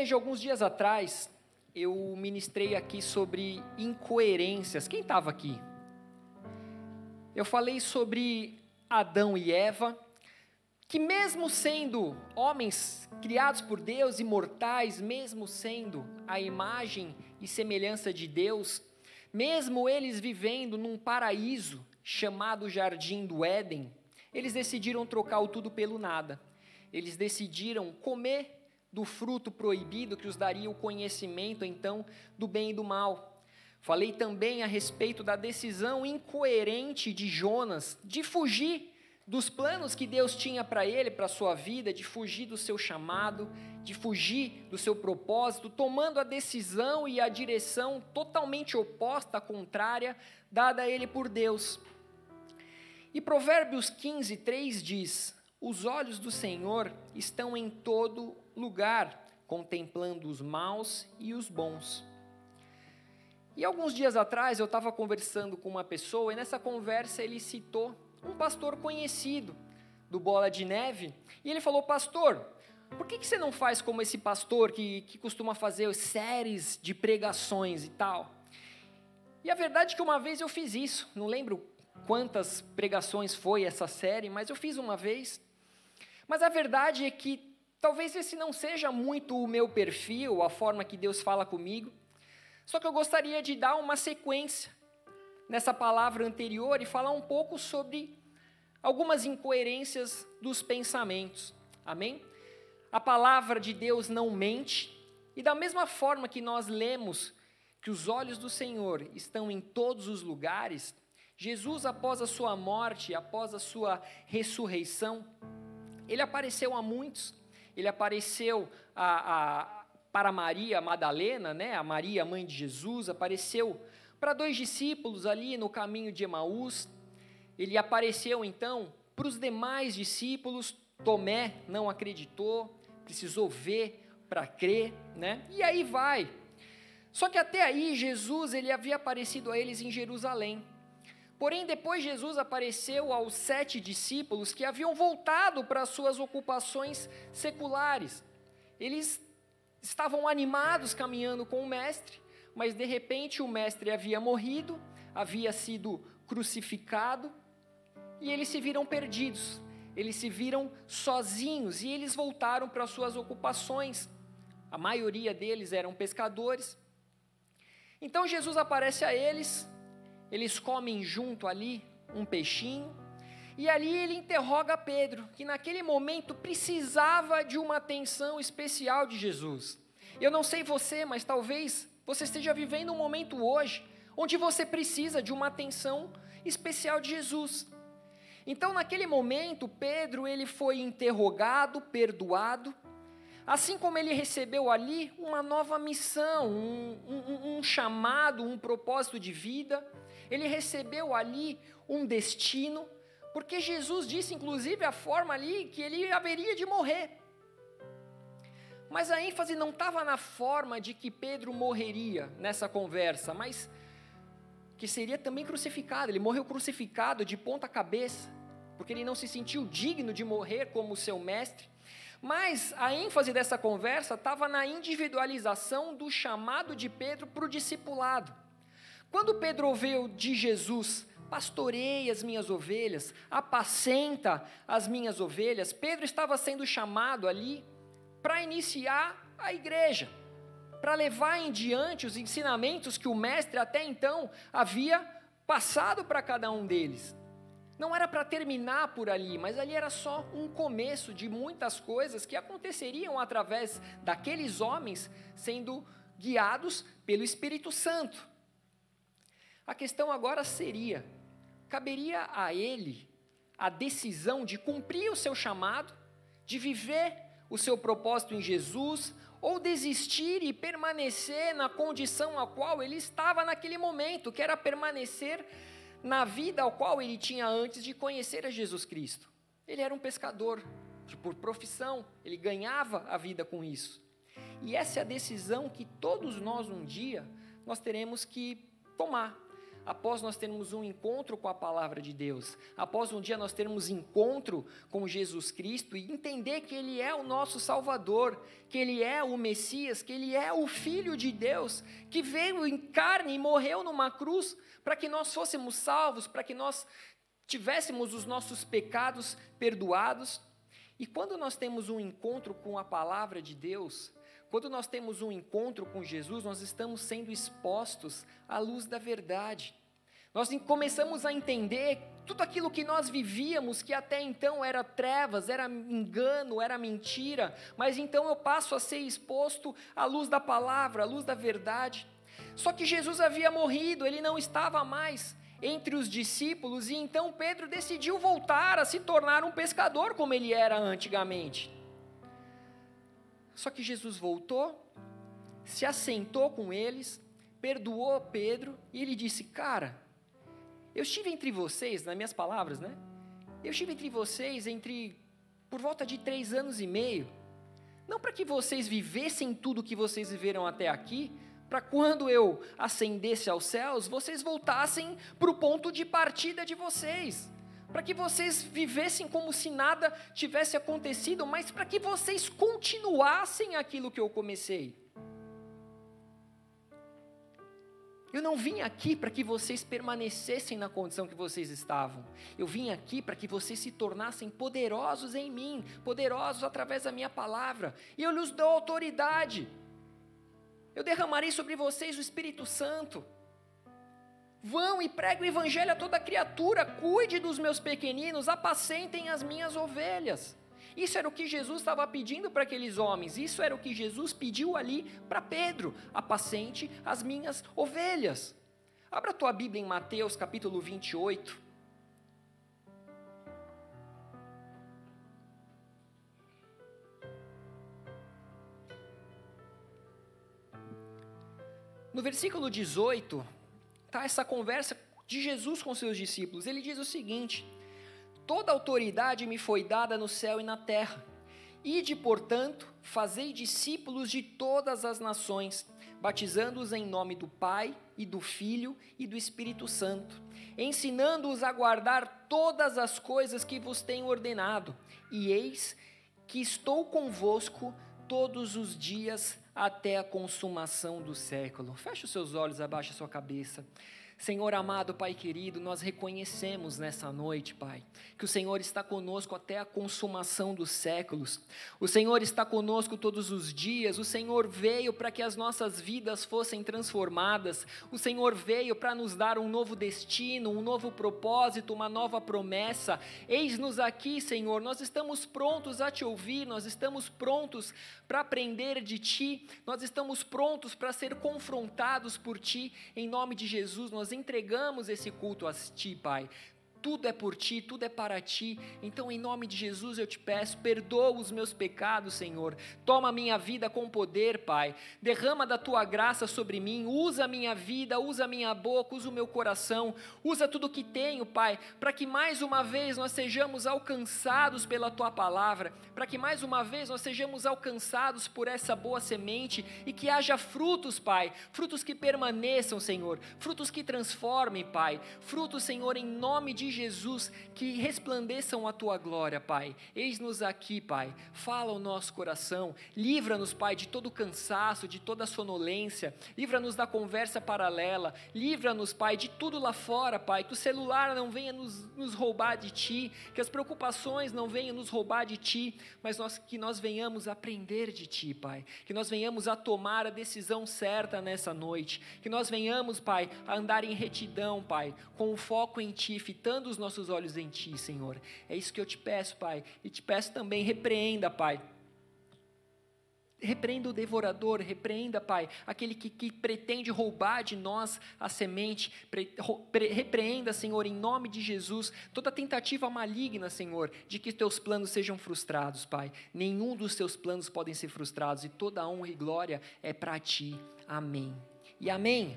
igreja, alguns dias atrás, eu ministrei aqui sobre incoerências. Quem estava aqui? Eu falei sobre Adão e Eva, que mesmo sendo homens criados por Deus, imortais, mesmo sendo a imagem e semelhança de Deus, mesmo eles vivendo num paraíso chamado Jardim do Éden, eles decidiram trocar o tudo pelo nada. Eles decidiram comer do fruto proibido que os daria o conhecimento, então, do bem e do mal. Falei também a respeito da decisão incoerente de Jonas de fugir dos planos que Deus tinha para ele, para a sua vida, de fugir do seu chamado, de fugir do seu propósito, tomando a decisão e a direção totalmente oposta, contrária, dada a ele por Deus. E Provérbios 15, 3 diz: Os olhos do Senhor estão em todo lugar, contemplando os maus e os bons. E alguns dias atrás eu estava conversando com uma pessoa e nessa conversa ele citou um pastor conhecido do Bola de Neve e ele falou: Pastor, por que, que você não faz como esse pastor que, que costuma fazer séries de pregações e tal? E a verdade é que uma vez eu fiz isso, não lembro quantas pregações foi essa série, mas eu fiz uma vez. Mas a verdade é que Talvez esse não seja muito o meu perfil, a forma que Deus fala comigo. Só que eu gostaria de dar uma sequência nessa palavra anterior e falar um pouco sobre algumas incoerências dos pensamentos. Amém? A palavra de Deus não mente, e da mesma forma que nós lemos que os olhos do Senhor estão em todos os lugares, Jesus, após a sua morte, após a sua ressurreição, ele apareceu a muitos ele apareceu a, a, para Maria Madalena, né, a Maria, mãe de Jesus, apareceu para dois discípulos ali no caminho de Emaús. Ele apareceu então para os demais discípulos. Tomé não acreditou, precisou ver para crer, né? E aí vai. Só que até aí Jesus ele havia aparecido a eles em Jerusalém. Porém, depois Jesus apareceu aos sete discípulos que haviam voltado para suas ocupações seculares. Eles estavam animados caminhando com o Mestre, mas de repente o Mestre havia morrido, havia sido crucificado, e eles se viram perdidos, eles se viram sozinhos e eles voltaram para suas ocupações. A maioria deles eram pescadores. Então Jesus aparece a eles eles comem junto ali um peixinho, e ali ele interroga Pedro, que naquele momento precisava de uma atenção especial de Jesus. Eu não sei você, mas talvez você esteja vivendo um momento hoje onde você precisa de uma atenção especial de Jesus. Então, naquele momento, Pedro ele foi interrogado, perdoado, assim como ele recebeu ali uma nova missão, um, um, um chamado, um propósito de vida ele recebeu ali um destino, porque Jesus disse, inclusive, a forma ali que ele haveria de morrer. Mas a ênfase não estava na forma de que Pedro morreria nessa conversa, mas que seria também crucificado. Ele morreu crucificado de ponta cabeça, porque ele não se sentiu digno de morrer como seu mestre. Mas a ênfase dessa conversa estava na individualização do chamado de Pedro para o discipulado. Quando Pedro ouviu de Jesus, pastorei as minhas ovelhas, apacenta as minhas ovelhas, Pedro estava sendo chamado ali para iniciar a igreja, para levar em diante os ensinamentos que o mestre até então havia passado para cada um deles. Não era para terminar por ali, mas ali era só um começo de muitas coisas que aconteceriam através daqueles homens sendo guiados pelo Espírito Santo. A questão agora seria: caberia a ele a decisão de cumprir o seu chamado, de viver o seu propósito em Jesus, ou desistir e permanecer na condição a qual ele estava naquele momento, que era permanecer na vida ao qual ele tinha antes de conhecer a Jesus Cristo. Ele era um pescador, por profissão, ele ganhava a vida com isso. E essa é a decisão que todos nós um dia nós teremos que tomar. Após nós termos um encontro com a palavra de Deus, após um dia nós termos encontro com Jesus Cristo e entender que Ele é o nosso Salvador, que Ele é o Messias, que Ele é o Filho de Deus, que veio em carne e morreu numa cruz para que nós fôssemos salvos, para que nós tivéssemos os nossos pecados perdoados. E quando nós temos um encontro com a palavra de Deus, quando nós temos um encontro com Jesus, nós estamos sendo expostos à luz da verdade. Nós começamos a entender tudo aquilo que nós vivíamos, que até então era trevas, era engano, era mentira, mas então eu passo a ser exposto à luz da palavra, à luz da verdade. Só que Jesus havia morrido, ele não estava mais entre os discípulos, e então Pedro decidiu voltar a se tornar um pescador como ele era antigamente. Só que Jesus voltou, se assentou com eles, perdoou Pedro e ele disse: Cara, eu estive entre vocês, nas minhas palavras, né? Eu estive entre vocês entre por volta de três anos e meio. Não para que vocês vivessem tudo que vocês viveram até aqui, para quando eu ascendesse aos céus, vocês voltassem para o ponto de partida de vocês. Para que vocês vivessem como se nada tivesse acontecido, mas para que vocês continuassem aquilo que eu comecei. Eu não vim aqui para que vocês permanecessem na condição que vocês estavam. Eu vim aqui para que vocês se tornassem poderosos em mim, poderosos através da minha palavra. E eu lhes dou autoridade. Eu derramarei sobre vocês o Espírito Santo. Vão e pregue o evangelho a toda criatura, cuide dos meus pequeninos, apacentem as minhas ovelhas. Isso era o que Jesus estava pedindo para aqueles homens, isso era o que Jesus pediu ali para Pedro: apacente as minhas ovelhas. Abra a tua Bíblia em Mateus capítulo 28. No versículo 18, está essa conversa de Jesus com seus discípulos. Ele diz o seguinte: Toda autoridade me foi dada no céu e na terra. Ide, portanto, fazei discípulos de todas as nações, batizando-os em nome do Pai e do Filho e do Espírito Santo, ensinando-os a guardar todas as coisas que vos tenho ordenado. E eis que estou convosco todos os dias até a consumação do século. Feche os seus olhos, abaixe a sua cabeça. Senhor amado, Pai querido, nós reconhecemos nessa noite, Pai, que o Senhor está conosco até a consumação dos séculos. O Senhor está conosco todos os dias. O Senhor veio para que as nossas vidas fossem transformadas. O Senhor veio para nos dar um novo destino, um novo propósito, uma nova promessa. Eis-nos aqui, Senhor. Nós estamos prontos a te ouvir, nós estamos prontos para aprender de ti. Nós estamos prontos para ser confrontados por ti. Em nome de Jesus, nós entregamos esse culto a Ti, Pai tudo é por ti, tudo é para ti. Então, em nome de Jesus, eu te peço, perdoa os meus pecados, Senhor. Toma a minha vida com poder, Pai. Derrama da tua graça sobre mim. Usa a minha vida, usa a minha boca, usa o meu coração. Usa tudo que tenho, Pai, para que mais uma vez nós sejamos alcançados pela tua palavra, para que mais uma vez nós sejamos alcançados por essa boa semente e que haja frutos, Pai. Frutos que permaneçam, Senhor. Frutos que transformem, Pai. Frutos, Senhor, em nome de Jesus, que resplandeçam a tua glória, Pai. Eis-nos aqui, Pai. Fala o nosso coração. Livra-nos, Pai, de todo cansaço, de toda sonolência. Livra-nos da conversa paralela. Livra-nos, Pai, de tudo lá fora, Pai. Que o celular não venha nos, nos roubar de Ti, que as preocupações não venham nos roubar de Ti, mas nós, que nós venhamos aprender de Ti, Pai. Que nós venhamos a tomar a decisão certa nessa noite. Que nós venhamos, Pai, a andar em retidão, Pai, com o foco em Ti, fitando fitando os nossos olhos em Ti, Senhor. É isso que eu te peço, Pai. E te peço também, repreenda, Pai. Repreenda o devorador, repreenda, Pai, aquele que, que pretende roubar de nós a semente. Pre, re, repreenda, Senhor, em nome de Jesus, toda tentativa maligna, Senhor, de que teus planos sejam frustrados, Pai. Nenhum dos teus planos podem ser frustrados e toda honra e glória é para Ti. Amém. E amém.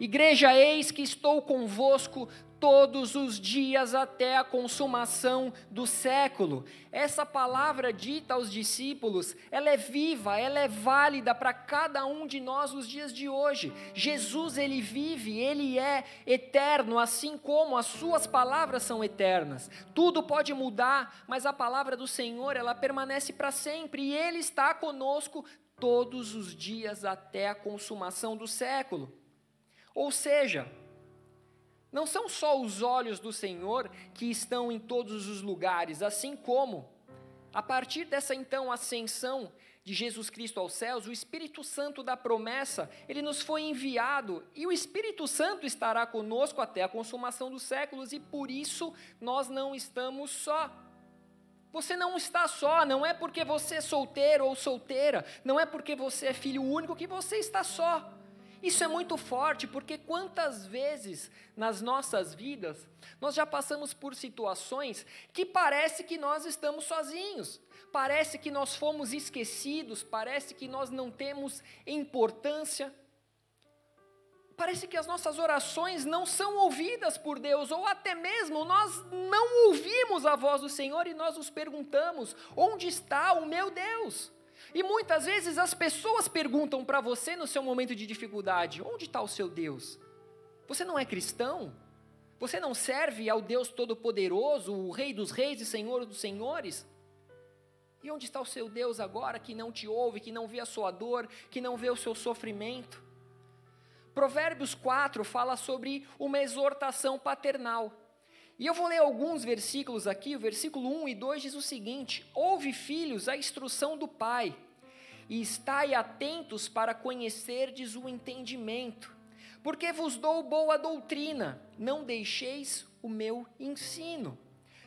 Igreja, eis que estou convosco todos os dias até a consumação do século. Essa palavra dita aos discípulos, ela é viva, ela é válida para cada um de nós nos dias de hoje. Jesus, ele vive, ele é eterno, assim como as suas palavras são eternas. Tudo pode mudar, mas a palavra do Senhor, ela permanece para sempre e ele está conosco todos os dias até a consumação do século. Ou seja, não são só os olhos do Senhor que estão em todos os lugares, assim como, a partir dessa então ascensão de Jesus Cristo aos céus, o Espírito Santo da promessa, ele nos foi enviado e o Espírito Santo estará conosco até a consumação dos séculos e por isso nós não estamos só. Você não está só, não é porque você é solteiro ou solteira, não é porque você é filho único que você está só. Isso é muito forte, porque quantas vezes nas nossas vidas nós já passamos por situações que parece que nós estamos sozinhos, parece que nós fomos esquecidos, parece que nós não temos importância. Parece que as nossas orações não são ouvidas por Deus, ou até mesmo nós não ouvimos a voz do Senhor e nós nos perguntamos: onde está o meu Deus? E muitas vezes as pessoas perguntam para você no seu momento de dificuldade: onde está o seu Deus? Você não é cristão? Você não serve ao Deus Todo-Poderoso, o Rei dos Reis e Senhor dos Senhores? E onde está o seu Deus agora que não te ouve, que não vê a sua dor, que não vê o seu sofrimento? Provérbios 4 fala sobre uma exortação paternal. E eu vou ler alguns versículos aqui. O versículo 1 e 2 diz o seguinte: Ouve, filhos, a instrução do Pai, e estai atentos para conhecerdes o entendimento, porque vos dou boa doutrina, não deixeis o meu ensino.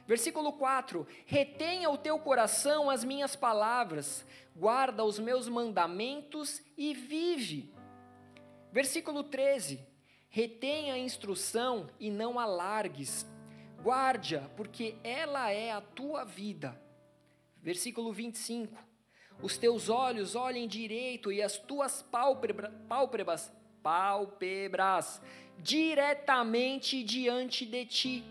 Versículo 4: Retenha o teu coração as minhas palavras, guarda os meus mandamentos e vive. Versículo 13: Retenha a instrução e não alargues guarde-a, porque ela é a tua vida. Versículo 25: Os teus olhos olhem direito e as tuas pálpebras, pálpebras, pálpebras diretamente diante de ti.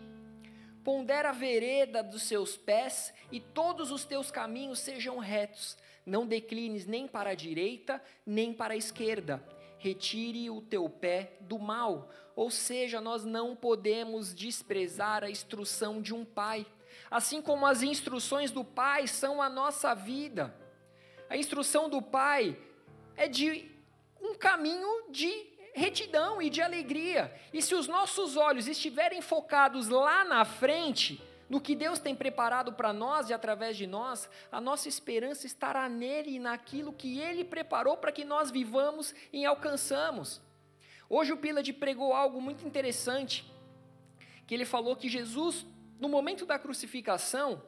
Pondera a vereda dos seus pés e todos os teus caminhos sejam retos. Não declines nem para a direita, nem para a esquerda retire o teu pé do mal. Ou seja, nós não podemos desprezar a instrução de um pai, assim como as instruções do pai são a nossa vida. A instrução do pai é de um caminho de retidão e de alegria. E se os nossos olhos estiverem focados lá na frente, no que Deus tem preparado para nós e através de nós, a nossa esperança estará nele e naquilo que ele preparou para que nós vivamos e alcançamos. Hoje o Pilate pregou algo muito interessante, que ele falou que Jesus, no momento da crucificação,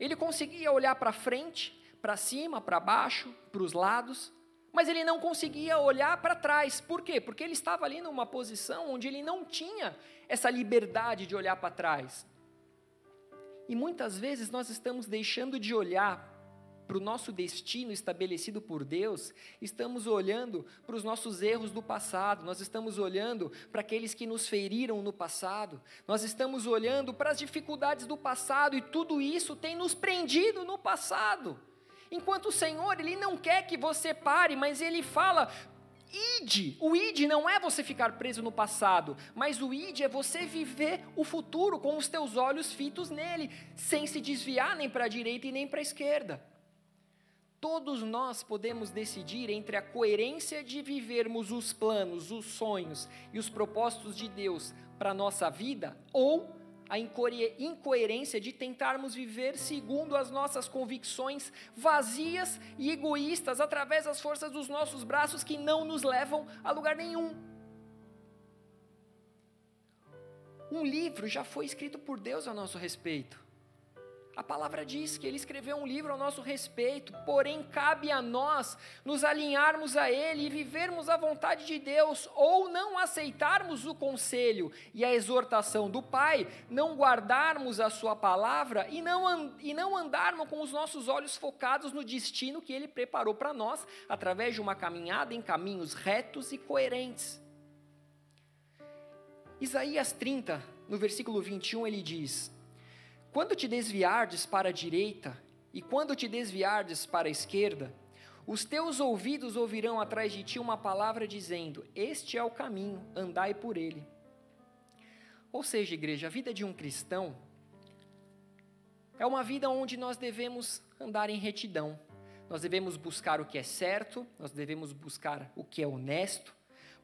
ele conseguia olhar para frente, para cima, para baixo, para os lados, mas ele não conseguia olhar para trás. Por quê? Porque ele estava ali numa posição onde ele não tinha essa liberdade de olhar para trás. E muitas vezes nós estamos deixando de olhar para o nosso destino estabelecido por Deus, estamos olhando para os nossos erros do passado, nós estamos olhando para aqueles que nos feriram no passado, nós estamos olhando para as dificuldades do passado e tudo isso tem nos prendido no passado. Enquanto o Senhor, Ele não quer que você pare, mas Ele fala: id. O id não é você ficar preso no passado, mas o id é você viver o futuro com os teus olhos fitos nele, sem se desviar nem para a direita e nem para a esquerda. Todos nós podemos decidir entre a coerência de vivermos os planos, os sonhos e os propósitos de Deus para a nossa vida ou a incoerência de tentarmos viver segundo as nossas convicções vazias e egoístas através das forças dos nossos braços que não nos levam a lugar nenhum. Um livro já foi escrito por Deus a nosso respeito. A palavra diz que ele escreveu um livro ao nosso respeito, porém cabe a nós nos alinharmos a ele e vivermos a vontade de Deus, ou não aceitarmos o conselho e a exortação do Pai, não guardarmos a Sua palavra e não, e não andarmos com os nossos olhos focados no destino que ele preparou para nós, através de uma caminhada em caminhos retos e coerentes. Isaías 30 no versículo 21, ele diz: Quando te desviardes para a direita e quando te desviardes para a esquerda, os teus ouvidos ouvirão atrás de ti uma palavra dizendo: Este é o caminho, andai por ele. Ou seja, igreja, a vida de um cristão é uma vida onde nós devemos andar em retidão. Nós devemos buscar o que é certo, nós devemos buscar o que é honesto.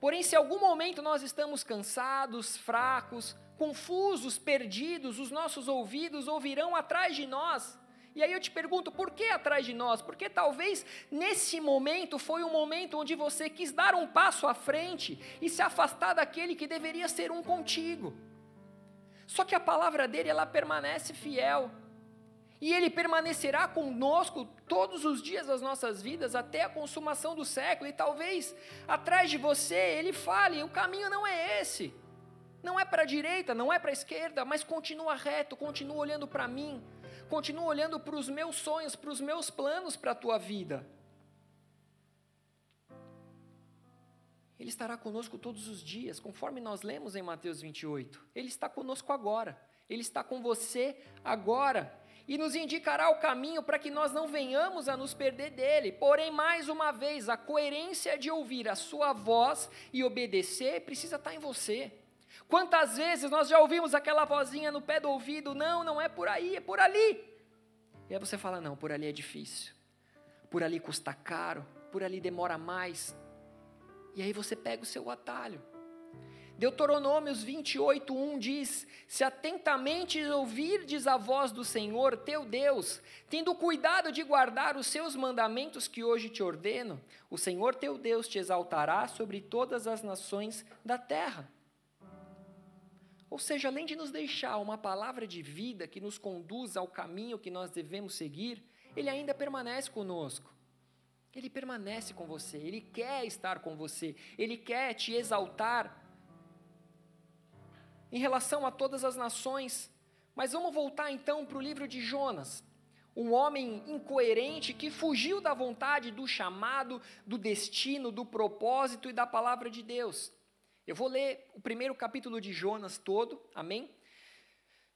Porém, se em algum momento nós estamos cansados, fracos, confusos, perdidos, os nossos ouvidos ouvirão atrás de nós. E aí eu te pergunto, por que atrás de nós? Porque talvez nesse momento foi um momento onde você quis dar um passo à frente e se afastar daquele que deveria ser um contigo. Só que a palavra dele, ela permanece fiel e Ele permanecerá conosco todos os dias das nossas vidas até a consumação do século, e talvez atrás de você Ele fale: o caminho não é esse, não é para a direita, não é para a esquerda, mas continua reto, continua olhando para mim, continua olhando para os meus sonhos, para os meus planos para a tua vida. Ele estará conosco todos os dias, conforme nós lemos em Mateus 28. Ele está conosco agora, Ele está com você agora e nos indicará o caminho para que nós não venhamos a nos perder dele. Porém, mais uma vez, a coerência de ouvir a sua voz e obedecer precisa estar em você. Quantas vezes nós já ouvimos aquela vozinha no pé do ouvido: não, não é por aí, é por ali. E aí você fala: não, por ali é difícil, por ali custa caro, por ali demora mais. E aí você pega o seu atalho. Deuteronômios 28, 1 diz: Se atentamente ouvirdes a voz do Senhor teu Deus, tendo cuidado de guardar os seus mandamentos que hoje te ordeno, o Senhor teu Deus te exaltará sobre todas as nações da terra. Ou seja, além de nos deixar uma palavra de vida que nos conduz ao caminho que nós devemos seguir, Ele ainda permanece conosco. Ele permanece com você, Ele quer estar com você, Ele quer te exaltar em relação a todas as nações. Mas vamos voltar então para o livro de Jonas. Um homem incoerente que fugiu da vontade, do chamado, do destino, do propósito e da palavra de Deus. Eu vou ler o primeiro capítulo de Jonas todo, amém?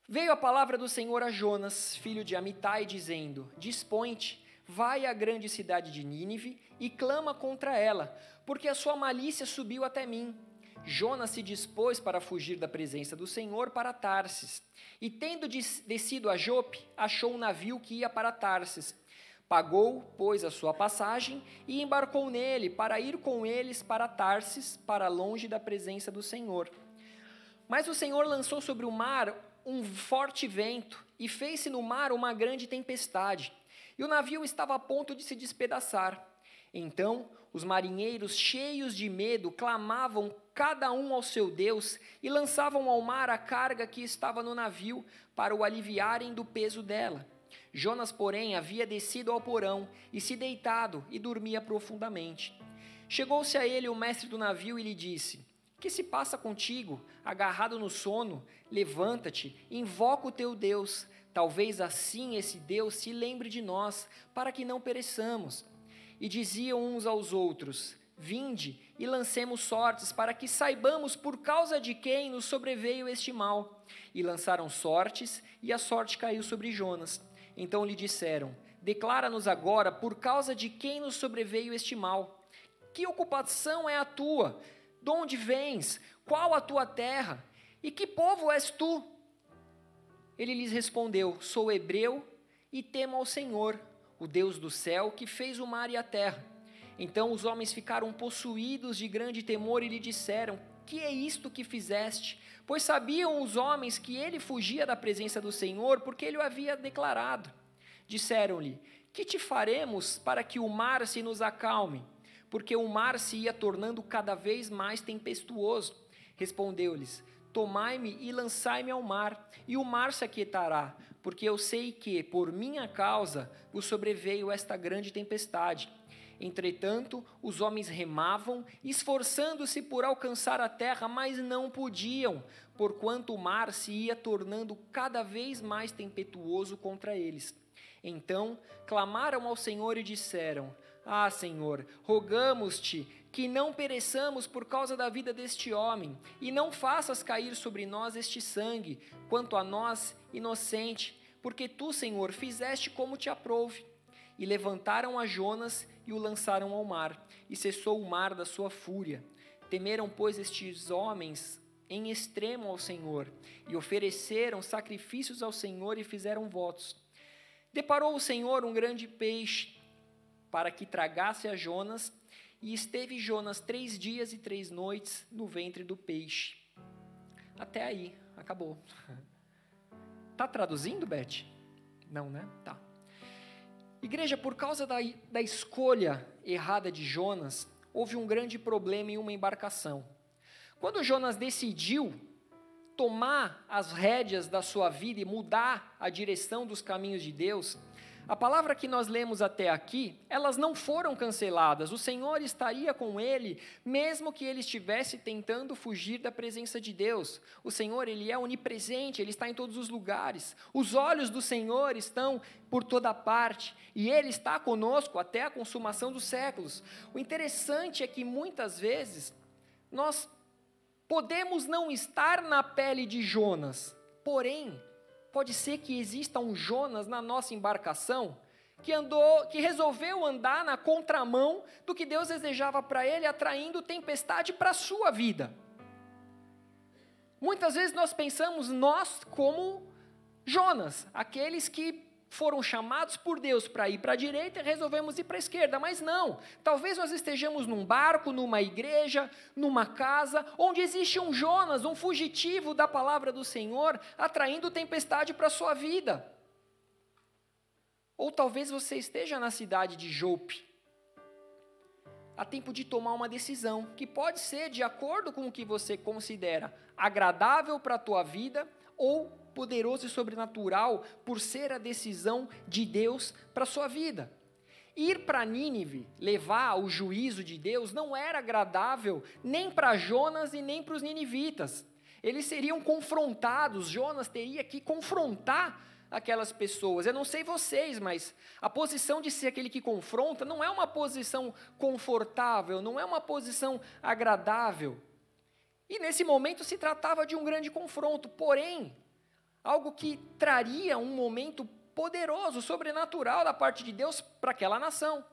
Veio a palavra do Senhor a Jonas, filho de Amitai, dizendo: Dispõe-te, vai à grande cidade de Nínive e clama contra ela, porque a sua malícia subiu até mim. Jonas se dispôs para fugir da presença do Senhor para Tarsis. E tendo descido a Jope, achou um navio que ia para Tarsis. Pagou, pois, a sua passagem e embarcou nele para ir com eles para Tarsis, para longe da presença do Senhor. Mas o Senhor lançou sobre o mar um forte vento e fez-se no mar uma grande tempestade. E o navio estava a ponto de se despedaçar. Então os marinheiros, cheios de medo, clamavam cada um ao seu Deus e lançavam ao mar a carga que estava no navio para o aliviarem do peso dela. Jonas, porém, havia descido ao porão e se deitado e dormia profundamente. Chegou-se a ele o mestre do navio e lhe disse: Que se passa contigo, agarrado no sono? Levanta-te, invoca o teu Deus. Talvez assim esse Deus se lembre de nós, para que não pereçamos e diziam uns aos outros: Vinde e lancemos sortes, para que saibamos por causa de quem nos sobreveio este mal. E lançaram sortes, e a sorte caiu sobre Jonas. Então lhe disseram: Declara-nos agora por causa de quem nos sobreveio este mal. Que ocupação é a tua? De onde vens? Qual a tua terra? E que povo és tu? Ele lhes respondeu: Sou hebreu e temo ao Senhor, o Deus do céu, que fez o mar e a terra. Então os homens ficaram possuídos de grande temor e lhe disseram: Que é isto que fizeste? Pois sabiam os homens que ele fugia da presença do Senhor, porque ele o havia declarado. Disseram-lhe: Que te faremos para que o mar se nos acalme? Porque o mar se ia tornando cada vez mais tempestuoso. Respondeu-lhes: Tomai-me e lançai-me ao mar, e o mar se aquietará, porque eu sei que, por minha causa, vos sobreveio esta grande tempestade. Entretanto, os homens remavam, esforçando-se por alcançar a terra, mas não podiam, porquanto o mar se ia tornando cada vez mais tempestuoso contra eles. Então clamaram ao Senhor e disseram: Ah, Senhor, rogamos-te que não pereçamos por causa da vida deste homem, e não faças cair sobre nós este sangue, quanto a nós, inocente, porque tu, Senhor, fizeste como te aprouve. E levantaram a Jonas e o lançaram ao mar, e cessou o mar da sua fúria. Temeram, pois, estes homens em extremo ao Senhor, e ofereceram sacrifícios ao Senhor e fizeram votos. Deparou o Senhor um grande peixe para que tragasse a Jonas, e esteve Jonas três dias e três noites no ventre do peixe. Até aí, acabou. Tá traduzindo, Beth? Não, né? Tá. Igreja, por causa da, da escolha errada de Jonas, houve um grande problema em uma embarcação. Quando Jonas decidiu tomar as rédeas da sua vida e mudar a direção dos caminhos de Deus, a palavra que nós lemos até aqui, elas não foram canceladas. O Senhor estaria com ele, mesmo que ele estivesse tentando fugir da presença de Deus. O Senhor, ele é onipresente, ele está em todos os lugares. Os olhos do Senhor estão por toda parte, e ele está conosco até a consumação dos séculos. O interessante é que muitas vezes nós podemos não estar na pele de Jonas, porém Pode ser que exista um Jonas na nossa embarcação que andou, que resolveu andar na contramão do que Deus desejava para ele, atraindo tempestade para a sua vida. Muitas vezes nós pensamos nós como Jonas, aqueles que foram chamados por Deus para ir para a direita e resolvemos ir para a esquerda, mas não. Talvez nós estejamos num barco, numa igreja, numa casa, onde existe um Jonas, um fugitivo da palavra do Senhor, atraindo tempestade para a sua vida. Ou talvez você esteja na cidade de Jope. Há tempo de tomar uma decisão, que pode ser de acordo com o que você considera agradável para a tua vida ou poderoso e sobrenatural por ser a decisão de Deus para sua vida. Ir para Nínive, levar o juízo de Deus, não era agradável nem para Jonas e nem para os ninivitas. Eles seriam confrontados, Jonas teria que confrontar aquelas pessoas. Eu não sei vocês, mas a posição de ser aquele que confronta não é uma posição confortável, não é uma posição agradável. E nesse momento se tratava de um grande confronto, porém, algo que traria um momento poderoso, sobrenatural da parte de Deus para aquela nação.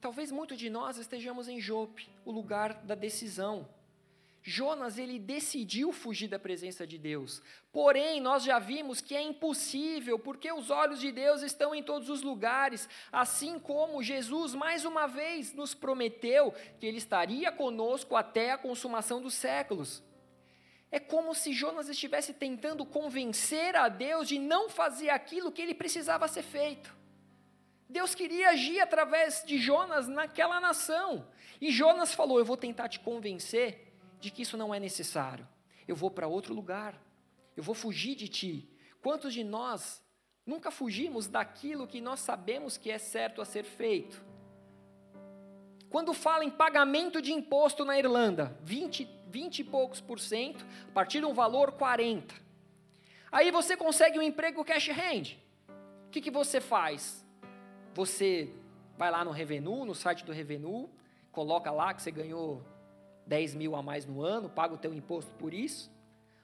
Talvez muitos de nós estejamos em Jope, o lugar da decisão. Jonas, ele decidiu fugir da presença de Deus. Porém, nós já vimos que é impossível, porque os olhos de Deus estão em todos os lugares, assim como Jesus mais uma vez nos prometeu que ele estaria conosco até a consumação dos séculos. É como se Jonas estivesse tentando convencer a Deus de não fazer aquilo que ele precisava ser feito. Deus queria agir através de Jonas naquela nação. E Jonas falou: Eu vou tentar te convencer de que isso não é necessário. Eu vou para outro lugar. Eu vou fugir de ti. Quantos de nós nunca fugimos daquilo que nós sabemos que é certo a ser feito? Quando fala em pagamento de imposto na Irlanda, 20 20 e poucos por cento, a partir de um valor 40. Aí você consegue um emprego cash hand. O que, que você faz? Você vai lá no Revenu, no site do Revenu, coloca lá que você ganhou 10 mil a mais no ano, paga o teu imposto por isso.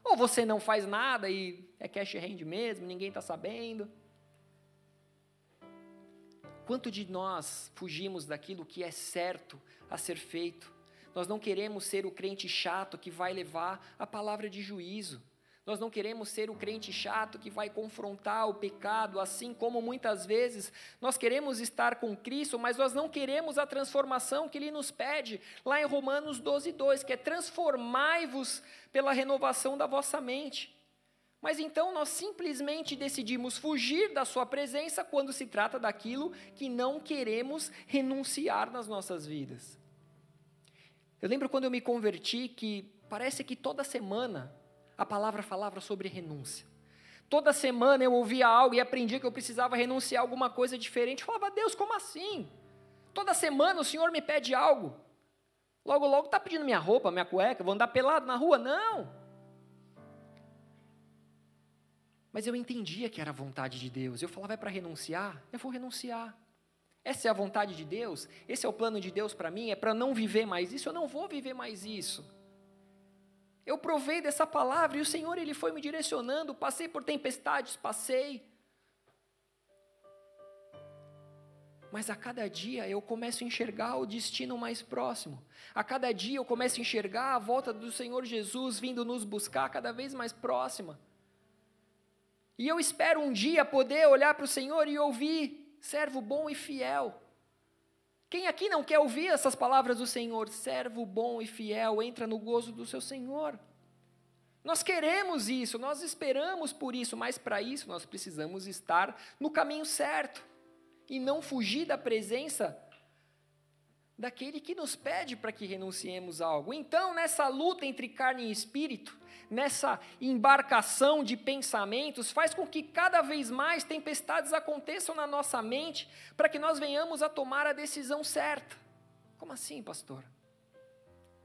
Ou você não faz nada e é cash hand mesmo, ninguém está sabendo. Quanto de nós fugimos daquilo que é certo a ser feito nós não queremos ser o crente chato que vai levar a palavra de juízo. Nós não queremos ser o crente chato que vai confrontar o pecado, assim como muitas vezes nós queremos estar com Cristo, mas nós não queremos a transformação que Ele nos pede, lá em Romanos 12, 2, que é transformai-vos pela renovação da vossa mente. Mas então nós simplesmente decidimos fugir da Sua presença quando se trata daquilo que não queremos renunciar nas nossas vidas. Eu lembro quando eu me converti que parece que toda semana a palavra falava sobre renúncia. Toda semana eu ouvia algo e aprendia que eu precisava renunciar a alguma coisa diferente. Eu falava, Deus, como assim? Toda semana o Senhor me pede algo. Logo, logo está pedindo minha roupa, minha cueca, vou andar pelado na rua? Não. Mas eu entendia que era a vontade de Deus. Eu falava, é para renunciar? Eu vou renunciar. Essa é a vontade de Deus? Esse é o plano de Deus para mim? É para não viver mais isso? Eu não vou viver mais isso. Eu provei dessa palavra e o Senhor ele foi me direcionando. Passei por tempestades, passei. Mas a cada dia eu começo a enxergar o destino mais próximo. A cada dia eu começo a enxergar a volta do Senhor Jesus vindo nos buscar cada vez mais próxima. E eu espero um dia poder olhar para o Senhor e ouvir: servo bom e fiel. Quem aqui não quer ouvir essas palavras do Senhor? Servo bom e fiel, entra no gozo do seu Senhor. Nós queremos isso, nós esperamos por isso, mas para isso nós precisamos estar no caminho certo e não fugir da presença daquele que nos pede para que renunciemos a algo. Então, nessa luta entre carne e espírito, nessa embarcação de pensamentos, faz com que cada vez mais tempestades aconteçam na nossa mente, para que nós venhamos a tomar a decisão certa. Como assim, pastor?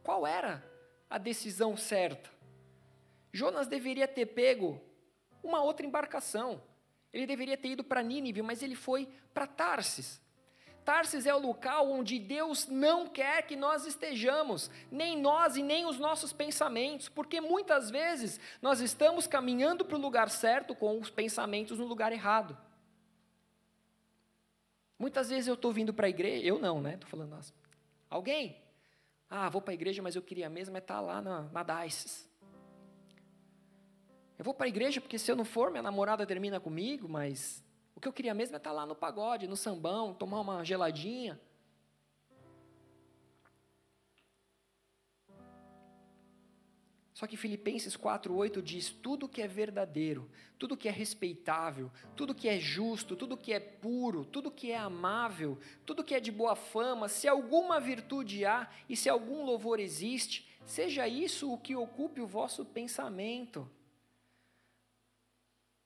Qual era a decisão certa? Jonas deveria ter pego uma outra embarcação. Ele deveria ter ido para Nínive, mas ele foi para Tarsis. Tarsis é o local onde Deus não quer que nós estejamos, nem nós e nem os nossos pensamentos, porque muitas vezes nós estamos caminhando para o lugar certo com os pensamentos no lugar errado. Muitas vezes eu estou vindo para a igreja, eu não, né? Estou falando nós. Alguém? Ah, vou para a igreja, mas eu queria mesmo é estar tá lá na, na DICES. Eu vou para a igreja porque se eu não for, minha namorada termina comigo, mas o que eu queria mesmo é estar lá no pagode, no sambão, tomar uma geladinha. Só que Filipenses 4:8 diz: tudo que é verdadeiro, tudo que é respeitável, tudo que é justo, tudo que é puro, tudo que é amável, tudo que é de boa fama, se alguma virtude há e se algum louvor existe, seja isso o que ocupe o vosso pensamento.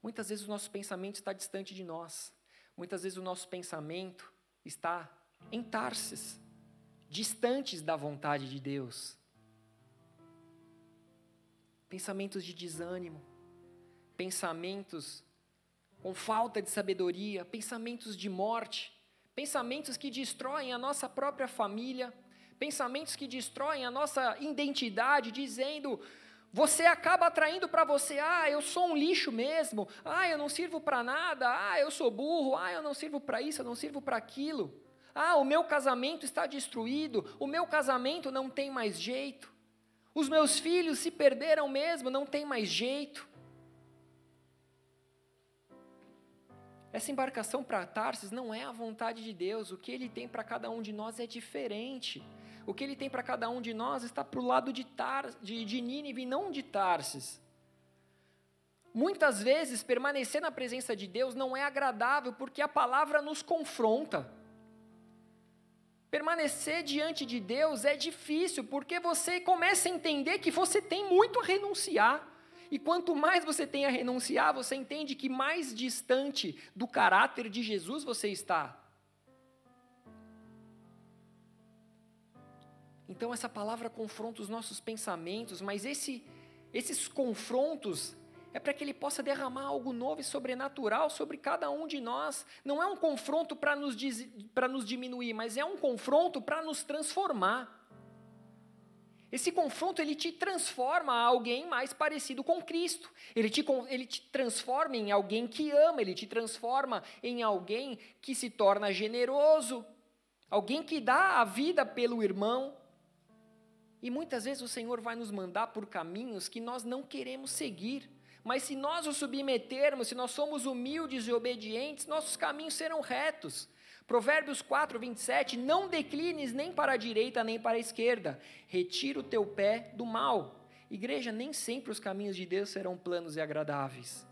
Muitas vezes o nosso pensamento está distante de nós. Muitas vezes o nosso pensamento está em Tarsis, distantes da vontade de Deus. Pensamentos de desânimo, pensamentos com falta de sabedoria, pensamentos de morte, pensamentos que destroem a nossa própria família, pensamentos que destroem a nossa identidade, dizendo: você acaba atraindo para você, ah, eu sou um lixo mesmo, ah, eu não sirvo para nada, ah, eu sou burro, ah, eu não sirvo para isso, eu não sirvo para aquilo. Ah, o meu casamento está destruído, o meu casamento não tem mais jeito. Os meus filhos se perderam mesmo, não tem mais jeito. Essa embarcação para Tarsis não é a vontade de Deus, o que Ele tem para cada um de nós é diferente. O que ele tem para cada um de nós está para o lado de, Tar, de, de Nínive não de Tarsis. Muitas vezes, permanecer na presença de Deus não é agradável, porque a palavra nos confronta. Permanecer diante de Deus é difícil, porque você começa a entender que você tem muito a renunciar. E quanto mais você tem a renunciar, você entende que mais distante do caráter de Jesus você está. Então essa palavra confronta os nossos pensamentos, mas esse, esses confrontos é para que ele possa derramar algo novo e sobrenatural sobre cada um de nós. Não é um confronto para nos, nos diminuir, mas é um confronto para nos transformar. Esse confronto ele te transforma a alguém mais parecido com Cristo. Ele te, ele te transforma em alguém que ama, ele te transforma em alguém que se torna generoso, alguém que dá a vida pelo irmão. E muitas vezes o Senhor vai nos mandar por caminhos que nós não queremos seguir. Mas se nós o submetermos, se nós somos humildes e obedientes, nossos caminhos serão retos. Provérbios 4, 27, não declines nem para a direita nem para a esquerda, retira o teu pé do mal. Igreja, nem sempre os caminhos de Deus serão planos e agradáveis.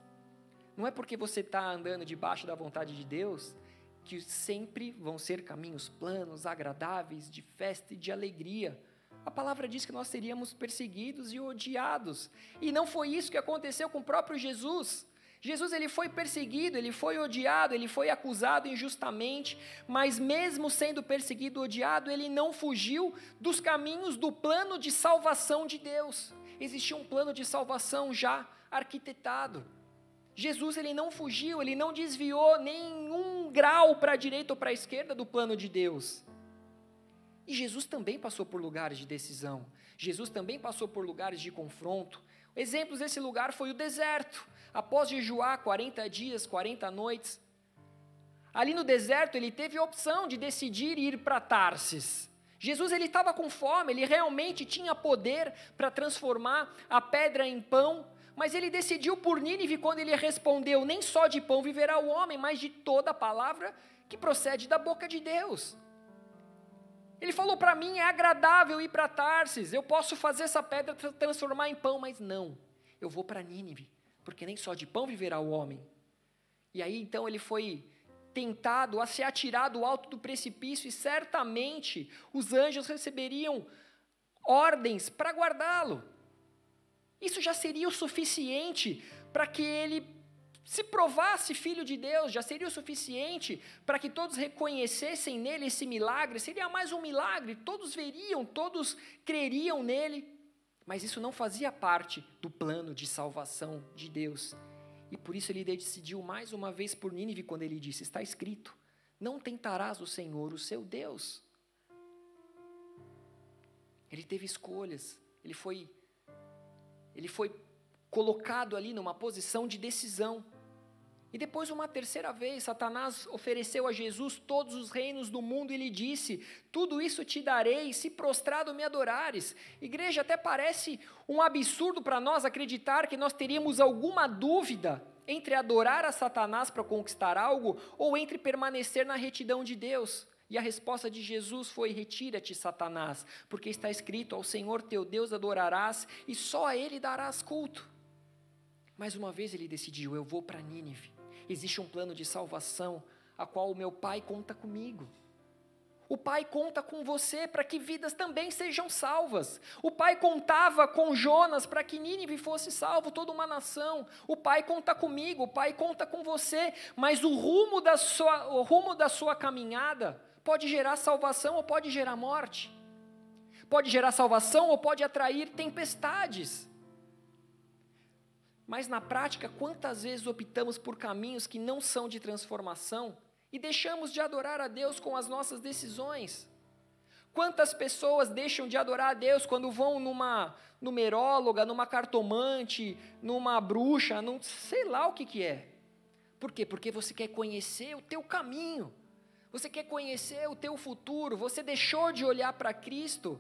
Não é porque você está andando debaixo da vontade de Deus que sempre vão ser caminhos planos, agradáveis, de festa e de alegria. A palavra diz que nós seríamos perseguidos e odiados. E não foi isso que aconteceu com o próprio Jesus. Jesus ele foi perseguido, ele foi odiado, ele foi acusado injustamente, mas mesmo sendo perseguido, odiado, ele não fugiu dos caminhos do plano de salvação de Deus. Existia um plano de salvação já arquitetado. Jesus ele não fugiu, ele não desviou nenhum grau para a direita ou para a esquerda do plano de Deus. E Jesus também passou por lugares de decisão. Jesus também passou por lugares de confronto. Exemplos desse lugar foi o deserto. Após jejuar 40 dias, 40 noites, ali no deserto ele teve a opção de decidir ir para Tarsis. Jesus ele estava com fome, ele realmente tinha poder para transformar a pedra em pão, mas ele decidiu por Nínive quando ele respondeu: Nem só de pão viverá o homem, mas de toda a palavra que procede da boca de Deus. Ele falou para mim: é agradável ir para Tarsis, eu posso fazer essa pedra transformar em pão, mas não, eu vou para Nínive, porque nem só de pão viverá o homem. E aí então ele foi tentado a se atirar do alto do precipício, e certamente os anjos receberiam ordens para guardá-lo. Isso já seria o suficiente para que ele se provasse filho de Deus, já seria o suficiente para que todos reconhecessem nele esse milagre, seria mais um milagre, todos veriam, todos creriam nele, mas isso não fazia parte do plano de salvação de Deus. E por isso ele decidiu mais uma vez por Nínive quando ele disse: Está escrito, não tentarás o Senhor, o seu Deus. Ele teve escolhas, ele foi, ele foi colocado ali numa posição de decisão. E depois, uma terceira vez, Satanás ofereceu a Jesus todos os reinos do mundo e lhe disse: Tudo isso te darei se prostrado me adorares. Igreja, até parece um absurdo para nós acreditar que nós teríamos alguma dúvida entre adorar a Satanás para conquistar algo ou entre permanecer na retidão de Deus. E a resposta de Jesus foi: Retira-te, Satanás, porque está escrito: Ao Senhor teu Deus adorarás e só a Ele darás culto. Mais uma vez ele decidiu: Eu vou para Nínive existe um plano de salvação, a qual o meu Pai conta comigo. O Pai conta com você para que vidas também sejam salvas. O Pai contava com Jonas para que Nínive fosse salvo, toda uma nação. O Pai conta comigo, o Pai conta com você, mas o rumo da sua, o rumo da sua caminhada pode gerar salvação ou pode gerar morte. Pode gerar salvação ou pode atrair tempestades. Mas na prática, quantas vezes optamos por caminhos que não são de transformação e deixamos de adorar a Deus com as nossas decisões? Quantas pessoas deixam de adorar a Deus quando vão numa numeróloga, numa cartomante, numa bruxa, num sei lá o que, que é? Por quê? Porque você quer conhecer o teu caminho, você quer conhecer o teu futuro, você deixou de olhar para Cristo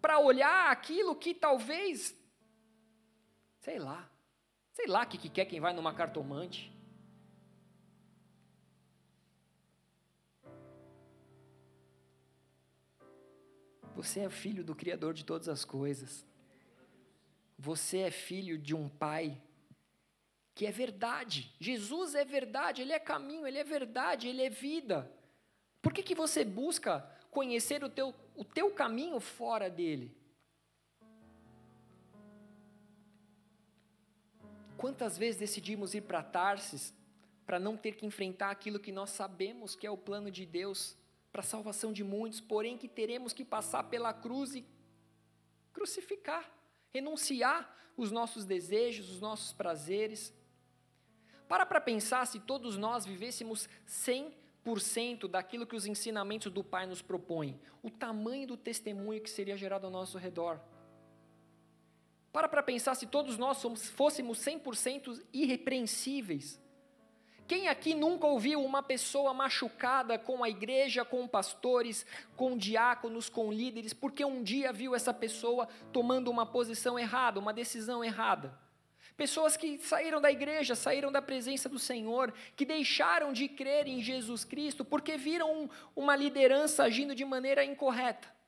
para olhar aquilo que talvez, sei lá, Sei lá o que, que quer quem vai numa cartomante. Você é filho do Criador de todas as coisas. Você é filho de um Pai que é verdade. Jesus é verdade, Ele é caminho, Ele é verdade, Ele é vida. Por que, que você busca conhecer o teu, o teu caminho fora dele? Quantas vezes decidimos ir para Tarsis para não ter que enfrentar aquilo que nós sabemos que é o plano de Deus para a salvação de muitos, porém que teremos que passar pela cruz e crucificar, renunciar os nossos desejos, os nossos prazeres. Para para pensar se todos nós vivêssemos 100% daquilo que os ensinamentos do Pai nos propõem, o tamanho do testemunho que seria gerado ao nosso redor. Para para pensar se todos nós somos, fôssemos 100% irrepreensíveis. Quem aqui nunca ouviu uma pessoa machucada com a igreja, com pastores, com diáconos, com líderes, porque um dia viu essa pessoa tomando uma posição errada, uma decisão errada? Pessoas que saíram da igreja, saíram da presença do Senhor, que deixaram de crer em Jesus Cristo porque viram uma liderança agindo de maneira incorreta.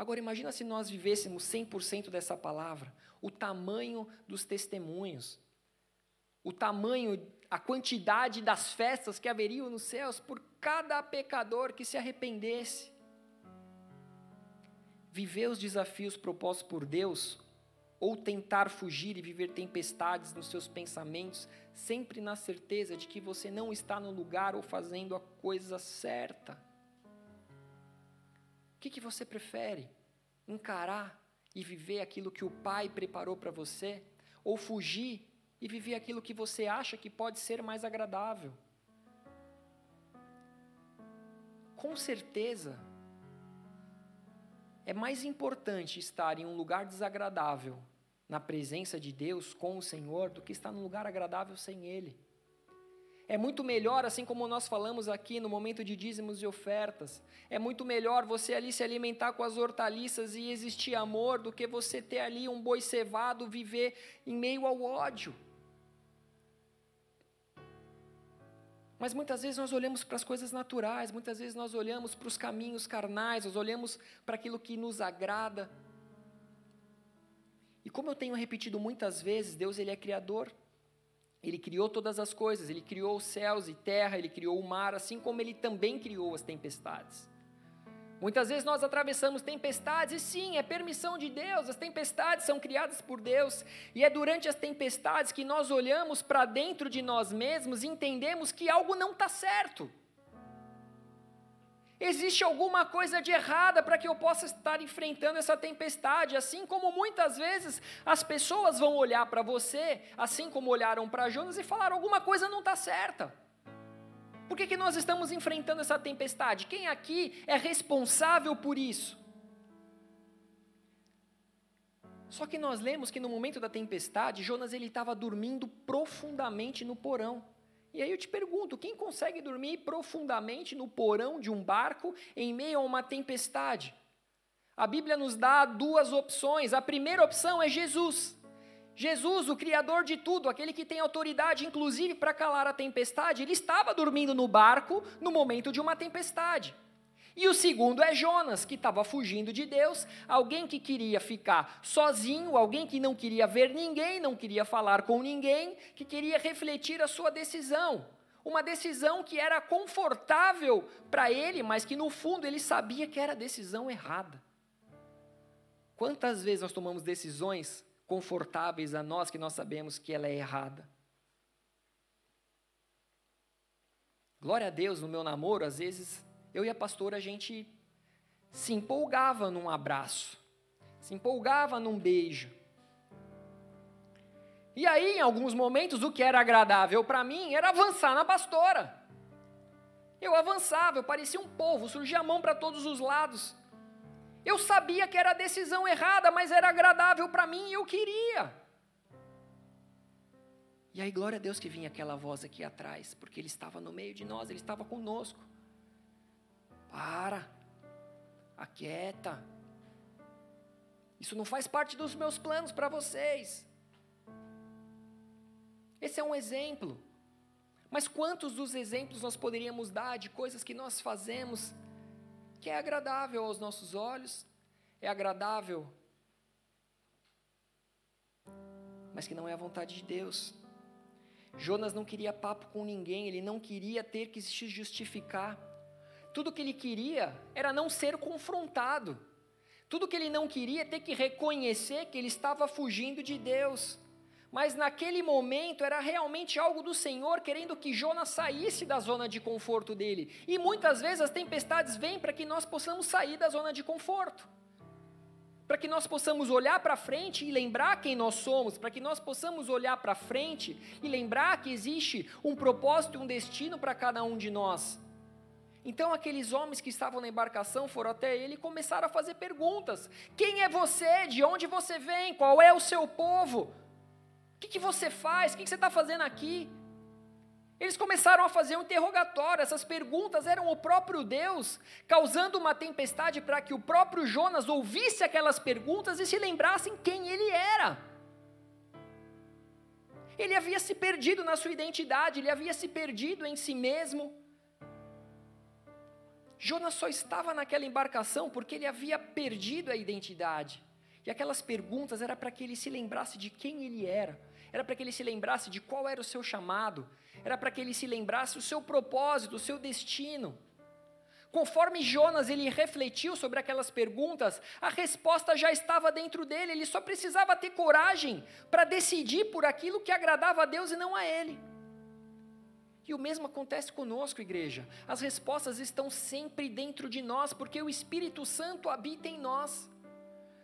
Agora imagina se nós vivêssemos 100% dessa palavra, o tamanho dos testemunhos, o tamanho, a quantidade das festas que haveriam nos céus por cada pecador que se arrependesse. Viver os desafios propostos por Deus, ou tentar fugir e viver tempestades nos seus pensamentos, sempre na certeza de que você não está no lugar ou fazendo a coisa certa. O que, que você prefere? Encarar e viver aquilo que o Pai preparou para você? Ou fugir e viver aquilo que você acha que pode ser mais agradável. Com certeza, é mais importante estar em um lugar desagradável, na presença de Deus, com o Senhor, do que estar num lugar agradável sem Ele. É muito melhor, assim como nós falamos aqui no momento de dízimos e ofertas, é muito melhor você ali se alimentar com as hortaliças e existir amor do que você ter ali um boi cevado, viver em meio ao ódio. Mas muitas vezes nós olhamos para as coisas naturais, muitas vezes nós olhamos para os caminhos carnais, nós olhamos para aquilo que nos agrada. E como eu tenho repetido muitas vezes, Deus ele é criador. Ele criou todas as coisas, ele criou os céus e terra, ele criou o mar, assim como ele também criou as tempestades. Muitas vezes nós atravessamos tempestades, e sim, é permissão de Deus, as tempestades são criadas por Deus, e é durante as tempestades que nós olhamos para dentro de nós mesmos e entendemos que algo não está certo. Existe alguma coisa de errada para que eu possa estar enfrentando essa tempestade, assim como muitas vezes as pessoas vão olhar para você, assim como olharam para Jonas e falar alguma coisa não está certa. Por que, que nós estamos enfrentando essa tempestade? Quem aqui é responsável por isso? Só que nós lemos que no momento da tempestade, Jonas ele estava dormindo profundamente no porão. E aí eu te pergunto, quem consegue dormir profundamente no porão de um barco em meio a uma tempestade? A Bíblia nos dá duas opções. A primeira opção é Jesus. Jesus, o Criador de tudo, aquele que tem autoridade, inclusive, para calar a tempestade, ele estava dormindo no barco no momento de uma tempestade. E o segundo é Jonas, que estava fugindo de Deus, alguém que queria ficar sozinho, alguém que não queria ver ninguém, não queria falar com ninguém, que queria refletir a sua decisão. Uma decisão que era confortável para ele, mas que no fundo ele sabia que era a decisão errada. Quantas vezes nós tomamos decisões confortáveis a nós que nós sabemos que ela é errada? Glória a Deus, no meu namoro, às vezes eu e a pastora, a gente se empolgava num abraço, se empolgava num beijo. E aí, em alguns momentos, o que era agradável para mim era avançar na pastora. Eu avançava, eu parecia um povo, surgia a mão para todos os lados. Eu sabia que era a decisão errada, mas era agradável para mim e eu queria. E aí, glória a Deus que vinha aquela voz aqui atrás, porque Ele estava no meio de nós, Ele estava conosco. Para. Aquieta. Isso não faz parte dos meus planos para vocês. Esse é um exemplo. Mas quantos dos exemplos nós poderíamos dar de coisas que nós fazemos que é agradável aos nossos olhos, é agradável, mas que não é a vontade de Deus? Jonas não queria papo com ninguém, ele não queria ter que se justificar. Tudo que ele queria era não ser confrontado. Tudo que ele não queria é ter que reconhecer que ele estava fugindo de Deus. Mas naquele momento era realmente algo do Senhor querendo que Jonas saísse da zona de conforto dele. E muitas vezes as tempestades vêm para que nós possamos sair da zona de conforto. Para que nós possamos olhar para frente e lembrar quem nós somos, para que nós possamos olhar para frente e lembrar que existe um propósito e um destino para cada um de nós. Então aqueles homens que estavam na embarcação foram até ele e começaram a fazer perguntas: Quem é você? De onde você vem? Qual é o seu povo? O que, que você faz? O que, que você está fazendo aqui? Eles começaram a fazer um interrogatório, essas perguntas eram o próprio Deus, causando uma tempestade para que o próprio Jonas ouvisse aquelas perguntas e se lembrassem quem ele era. Ele havia se perdido na sua identidade, ele havia se perdido em si mesmo. Jonas só estava naquela embarcação porque ele havia perdido a identidade. E aquelas perguntas era para que ele se lembrasse de quem ele era, era para que ele se lembrasse de qual era o seu chamado, era para que ele se lembrasse o seu propósito, o seu destino. Conforme Jonas ele refletiu sobre aquelas perguntas, a resposta já estava dentro dele, ele só precisava ter coragem para decidir por aquilo que agradava a Deus e não a ele. E o mesmo acontece conosco, igreja. As respostas estão sempre dentro de nós, porque o Espírito Santo habita em nós.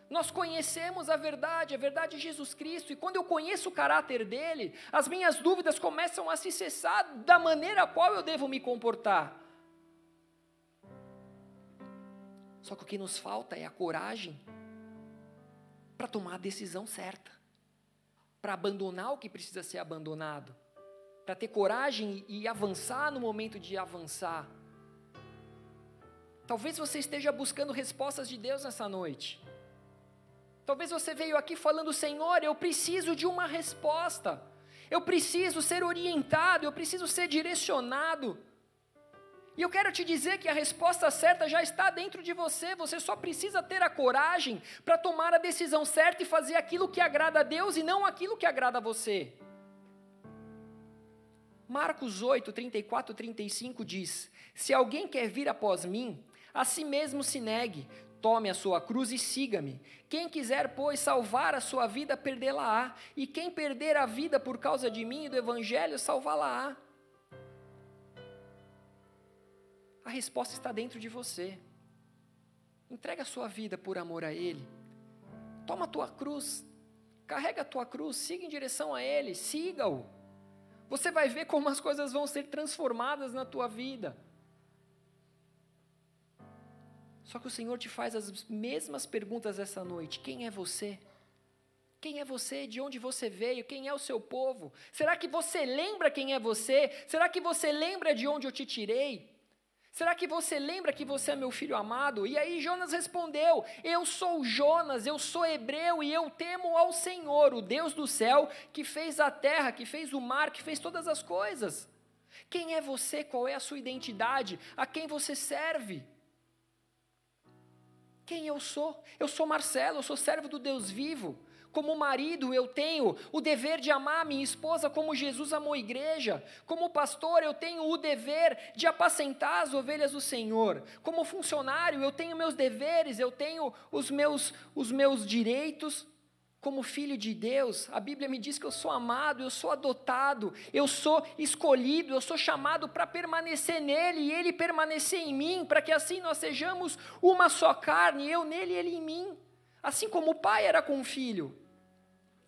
Nós conhecemos a verdade, a verdade de Jesus Cristo, e quando eu conheço o caráter dele, as minhas dúvidas começam a se cessar da maneira a qual eu devo me comportar. Só que o que nos falta é a coragem para tomar a decisão certa, para abandonar o que precisa ser abandonado, para ter coragem e avançar no momento de avançar. Talvez você esteja buscando respostas de Deus nessa noite. Talvez você veio aqui falando, Senhor, eu preciso de uma resposta. Eu preciso ser orientado, eu preciso ser direcionado. E eu quero te dizer que a resposta certa já está dentro de você, você só precisa ter a coragem para tomar a decisão certa e fazer aquilo que agrada a Deus e não aquilo que agrada a você. Marcos 8, 34, 35 diz: Se alguém quer vir após mim, a si mesmo se negue, Tome a sua cruz e siga-me. Quem quiser, pois, salvar a sua vida, perdê-la-á. E quem perder a vida por causa de mim e do Evangelho, salvá-la-á. A resposta está dentro de você. Entrega a sua vida por amor a Ele. Toma a tua cruz. Carrega a tua cruz. Siga em direção a Ele. Siga-o. Você vai ver como as coisas vão ser transformadas na tua vida. Só que o Senhor te faz as mesmas perguntas essa noite: quem é você? Quem é você? De onde você veio? Quem é o seu povo? Será que você lembra quem é você? Será que você lembra de onde eu te tirei? Será que você lembra que você é meu filho amado? E aí Jonas respondeu: Eu sou Jonas, eu sou hebreu e eu temo ao Senhor, o Deus do céu, que fez a terra, que fez o mar, que fez todas as coisas. Quem é você? Qual é a sua identidade? A quem você serve? Quem eu sou? Eu sou Marcelo, eu sou servo do Deus vivo. Como marido, eu tenho o dever de amar minha esposa como Jesus amou a igreja. Como pastor, eu tenho o dever de apacentar as ovelhas do Senhor. Como funcionário, eu tenho meus deveres, eu tenho os meus, os meus direitos como filho de Deus, a Bíblia me diz que eu sou amado, eu sou adotado, eu sou escolhido, eu sou chamado para permanecer nele e ele permanecer em mim, para que assim nós sejamos uma só carne, eu nele e ele em mim. Assim como o pai era com o filho.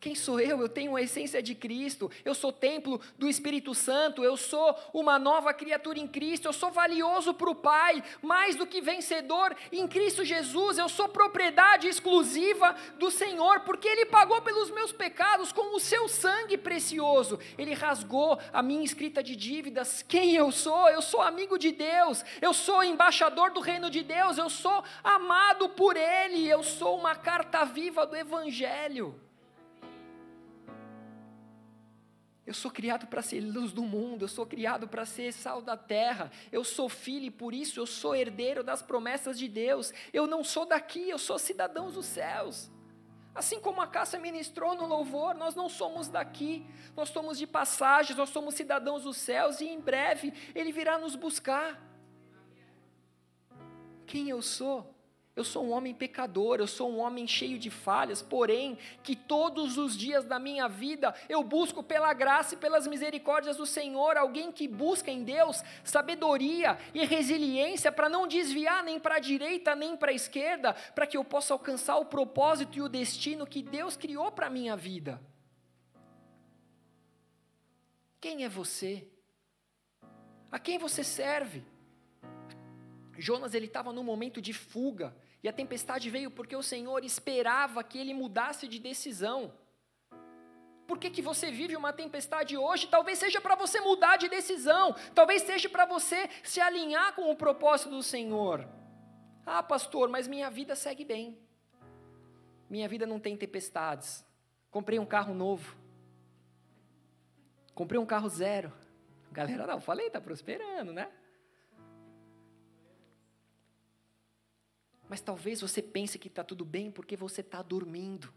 Quem sou eu? Eu tenho a essência de Cristo, eu sou templo do Espírito Santo, eu sou uma nova criatura em Cristo, eu sou valioso para o Pai, mais do que vencedor em Cristo Jesus, eu sou propriedade exclusiva do Senhor, porque Ele pagou pelos meus pecados com o seu sangue precioso, Ele rasgou a minha escrita de dívidas. Quem eu sou? Eu sou amigo de Deus, eu sou embaixador do reino de Deus, eu sou amado por Ele, eu sou uma carta viva do Evangelho. Eu sou criado para ser luz do mundo, eu sou criado para ser sal da terra, eu sou filho e por isso eu sou herdeiro das promessas de Deus. Eu não sou daqui, eu sou cidadão dos céus. Assim como a Cássia ministrou no louvor, nós não somos daqui, nós somos de passagem, nós somos cidadãos dos céus e em breve Ele virá nos buscar. Quem eu sou? Eu sou um homem pecador, eu sou um homem cheio de falhas, porém, que todos os dias da minha vida eu busco pela graça e pelas misericórdias do Senhor, alguém que busca em Deus sabedoria e resiliência para não desviar nem para a direita nem para a esquerda, para que eu possa alcançar o propósito e o destino que Deus criou para a minha vida. Quem é você? A quem você serve? Jonas ele estava num momento de fuga, e a tempestade veio porque o Senhor esperava que ele mudasse de decisão. Por que, que você vive uma tempestade hoje? Talvez seja para você mudar de decisão, talvez seja para você se alinhar com o propósito do Senhor. Ah, pastor, mas minha vida segue bem. Minha vida não tem tempestades. Comprei um carro novo. Comprei um carro zero. Galera, não, falei, está prosperando, né? Mas talvez você pense que está tudo bem porque você está dormindo.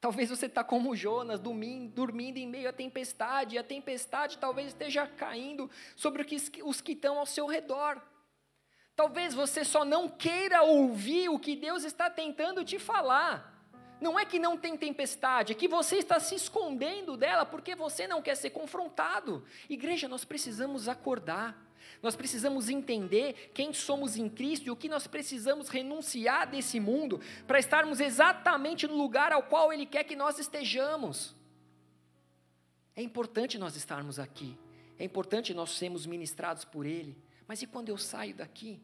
Talvez você está como Jonas, dormindo, dormindo em meio à tempestade, e a tempestade talvez esteja caindo sobre os que estão ao seu redor. Talvez você só não queira ouvir o que Deus está tentando te falar. Não é que não tem tempestade, é que você está se escondendo dela porque você não quer ser confrontado. Igreja, nós precisamos acordar. Nós precisamos entender quem somos em Cristo e o que nós precisamos renunciar desse mundo para estarmos exatamente no lugar ao qual Ele quer que nós estejamos. É importante nós estarmos aqui, é importante nós sermos ministrados por Ele, mas e quando eu saio daqui?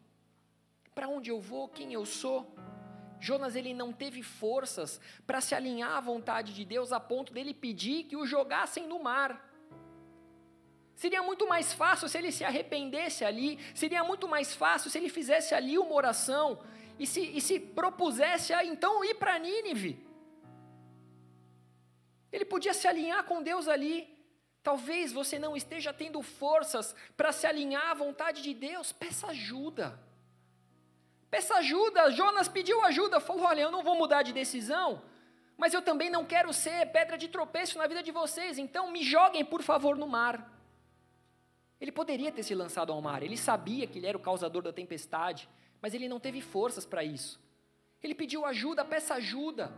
Para onde eu vou? Quem eu sou? Jonas ele não teve forças para se alinhar à vontade de Deus a ponto dele pedir que o jogassem no mar. Seria muito mais fácil se ele se arrependesse ali, seria muito mais fácil se ele fizesse ali uma oração e se, e se propusesse a então ir para Nínive. Ele podia se alinhar com Deus ali. Talvez você não esteja tendo forças para se alinhar à vontade de Deus, peça ajuda. Peça ajuda. Jonas pediu ajuda, falou: Olha, eu não vou mudar de decisão, mas eu também não quero ser pedra de tropeço na vida de vocês, então me joguem, por favor, no mar. Ele poderia ter se lançado ao mar, ele sabia que ele era o causador da tempestade, mas ele não teve forças para isso. Ele pediu ajuda, peça ajuda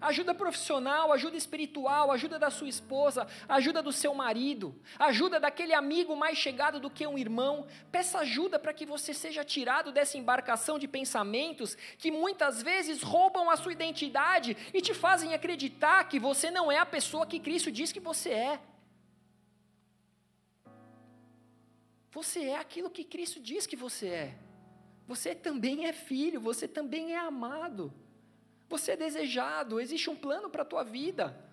ajuda profissional, ajuda espiritual, ajuda da sua esposa, ajuda do seu marido, ajuda daquele amigo mais chegado do que um irmão. Peça ajuda para que você seja tirado dessa embarcação de pensamentos que muitas vezes roubam a sua identidade e te fazem acreditar que você não é a pessoa que Cristo diz que você é. Você é aquilo que Cristo diz que você é. Você também é filho, você também é amado. Você é desejado, existe um plano para a tua vida.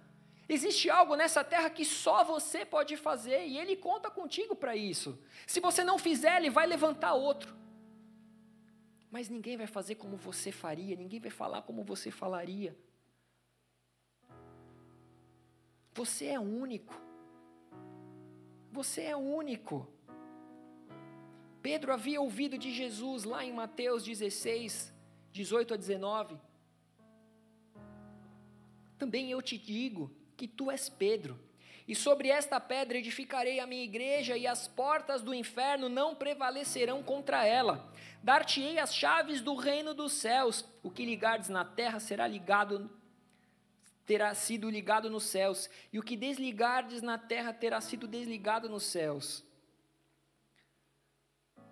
Existe algo nessa terra que só você pode fazer e Ele conta contigo para isso. Se você não fizer, Ele vai levantar outro. Mas ninguém vai fazer como você faria, ninguém vai falar como você falaria. Você é único. Você é único. Pedro havia ouvido de Jesus lá em Mateus 16, 18 a 19. Também eu te digo que tu és Pedro, e sobre esta pedra edificarei a minha igreja, e as portas do inferno não prevalecerão contra ela. Dar-te-ei as chaves do reino dos céus. O que ligardes na terra será ligado terá sido ligado nos céus, e o que desligardes na terra terá sido desligado nos céus.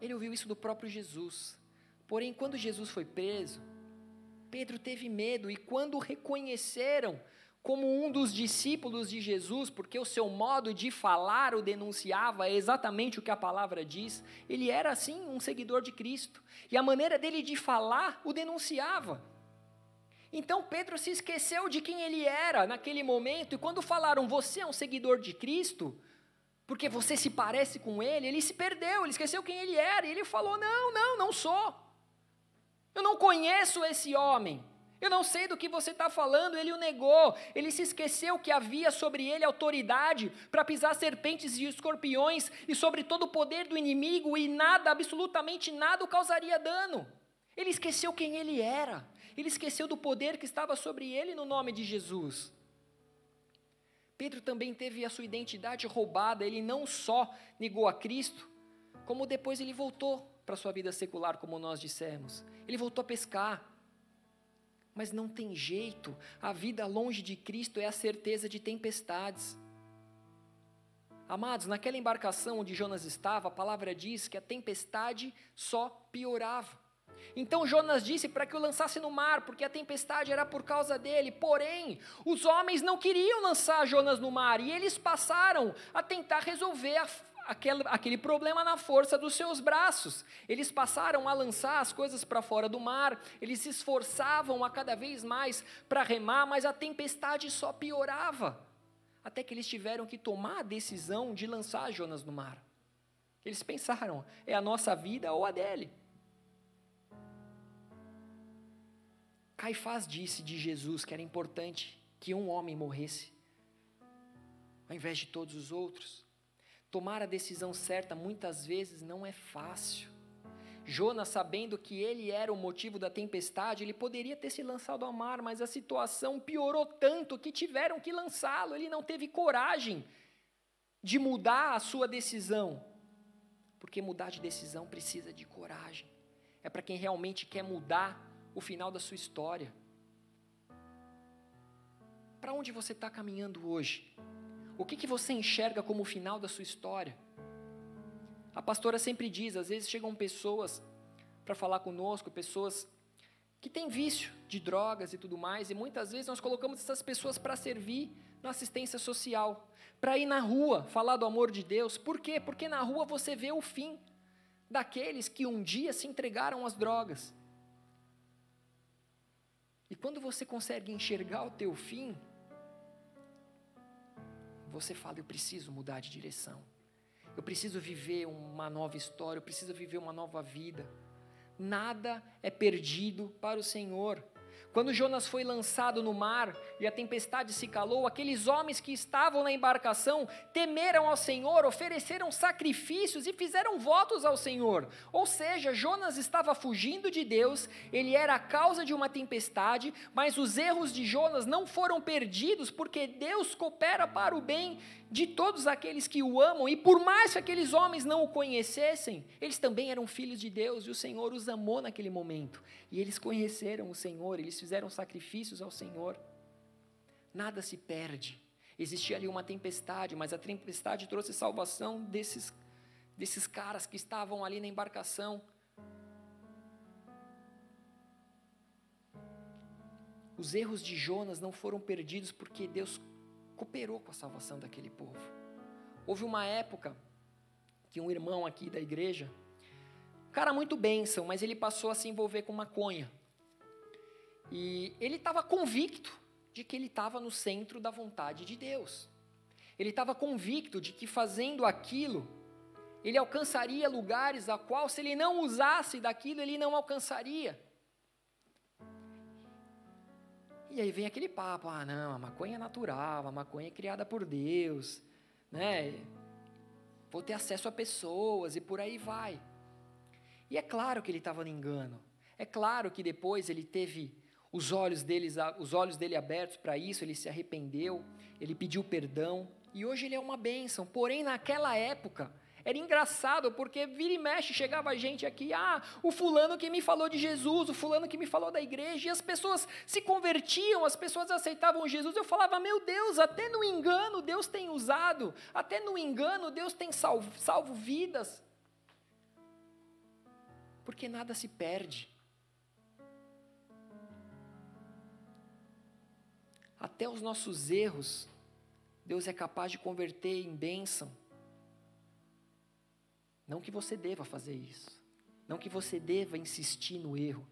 Ele ouviu isso do próprio Jesus. Porém, quando Jesus foi preso, Pedro teve medo e quando o reconheceram como um dos discípulos de Jesus, porque o seu modo de falar o denunciava exatamente o que a palavra diz, ele era assim um seguidor de Cristo, e a maneira dele de falar o denunciava. Então Pedro se esqueceu de quem ele era naquele momento, e quando falaram, você é um seguidor de Cristo, porque você se parece com ele, ele se perdeu, ele esqueceu quem ele era, e ele falou: Não, não, não sou. Eu não conheço esse homem. Eu não sei do que você está falando. Ele o negou. Ele se esqueceu que havia sobre ele autoridade para pisar serpentes e escorpiões e sobre todo o poder do inimigo e nada, absolutamente nada, o causaria dano. Ele esqueceu quem ele era. Ele esqueceu do poder que estava sobre ele no nome de Jesus. Pedro também teve a sua identidade roubada. Ele não só negou a Cristo, como depois ele voltou para sua vida secular, como nós dissemos. Ele voltou a pescar. Mas não tem jeito, a vida longe de Cristo é a certeza de tempestades. Amados, naquela embarcação onde Jonas estava, a palavra diz que a tempestade só piorava. Então Jonas disse para que o lançasse no mar, porque a tempestade era por causa dele. Porém, os homens não queriam lançar Jonas no mar e eles passaram a tentar resolver a aquele, aquele problema na força dos seus braços. Eles passaram a lançar as coisas para fora do mar, eles se esforçavam a cada vez mais para remar, mas a tempestade só piorava. Até que eles tiveram que tomar a decisão de lançar Jonas no mar. Eles pensaram: é a nossa vida ou a dele. Caifás disse de Jesus que era importante que um homem morresse, ao invés de todos os outros. Tomar a decisão certa muitas vezes não é fácil. Jonas, sabendo que ele era o motivo da tempestade, ele poderia ter se lançado ao mar, mas a situação piorou tanto que tiveram que lançá-lo. Ele não teve coragem de mudar a sua decisão. Porque mudar de decisão precisa de coragem. É para quem realmente quer mudar o final da sua história. Para onde você está caminhando hoje? O que, que você enxerga como o final da sua história? A pastora sempre diz: às vezes chegam pessoas para falar conosco, pessoas que têm vício de drogas e tudo mais, e muitas vezes nós colocamos essas pessoas para servir na assistência social, para ir na rua falar do amor de Deus. Por quê? Porque na rua você vê o fim daqueles que um dia se entregaram às drogas. E quando você consegue enxergar o teu fim, você fala: eu preciso mudar de direção. Eu preciso viver uma nova história, eu preciso viver uma nova vida. Nada é perdido para o Senhor. Quando Jonas foi lançado no mar e a tempestade se calou, aqueles homens que estavam na embarcação temeram ao Senhor, ofereceram sacrifícios e fizeram votos ao Senhor. Ou seja, Jonas estava fugindo de Deus, ele era a causa de uma tempestade, mas os erros de Jonas não foram perdidos porque Deus coopera para o bem de todos aqueles que o amam, e por mais que aqueles homens não o conhecessem, eles também eram filhos de Deus, e o Senhor os amou naquele momento, e eles conheceram o Senhor, eles fizeram sacrifícios ao Senhor. Nada se perde. Existia ali uma tempestade, mas a tempestade trouxe salvação desses, desses caras que estavam ali na embarcação. Os erros de Jonas não foram perdidos porque Deus cooperou com a salvação daquele povo. Houve uma época que um irmão aqui da igreja, um cara muito bênção, mas ele passou a se envolver com maconha. E ele estava convicto de que ele estava no centro da vontade de Deus. Ele estava convicto de que fazendo aquilo, ele alcançaria lugares a qual, se ele não usasse daquilo, ele não alcançaria. E aí vem aquele papo, ah não, a maconha é natural, a maconha é criada por Deus, né? Vou ter acesso a pessoas e por aí vai. E é claro que ele estava no engano. É claro que depois ele teve os olhos, deles, os olhos dele abertos para isso, ele se arrependeu, ele pediu perdão, e hoje ele é uma bênção. Porém, naquela época, era engraçado, porque vira e mexe, chegava gente aqui, ah, o fulano que me falou de Jesus, o fulano que me falou da igreja, e as pessoas se convertiam, as pessoas aceitavam Jesus. Eu falava, meu Deus, até no engano Deus tem usado, até no engano Deus tem salvo, salvo vidas. Porque nada se perde. Até os nossos erros, Deus é capaz de converter em bênção. Não que você deva fazer isso. Não que você deva insistir no erro.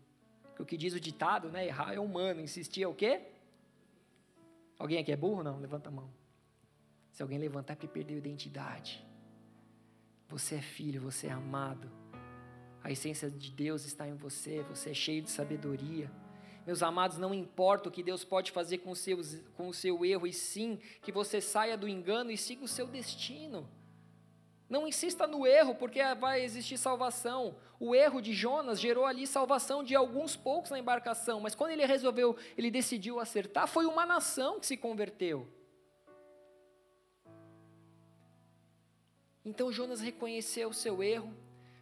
Porque o que diz o ditado, né? Errar é humano, insistir é o quê? Alguém aqui é burro? Não, levanta a mão. Se alguém levantar é porque perdeu a identidade. Você é filho, você é amado. A essência de Deus está em você, você é cheio de sabedoria. Meus amados, não importa o que Deus pode fazer com, seus, com o seu erro, e sim que você saia do engano e siga o seu destino. Não insista no erro, porque vai existir salvação. O erro de Jonas gerou ali salvação de alguns poucos na embarcação, mas quando ele resolveu, ele decidiu acertar, foi uma nação que se converteu. Então Jonas reconheceu o seu erro,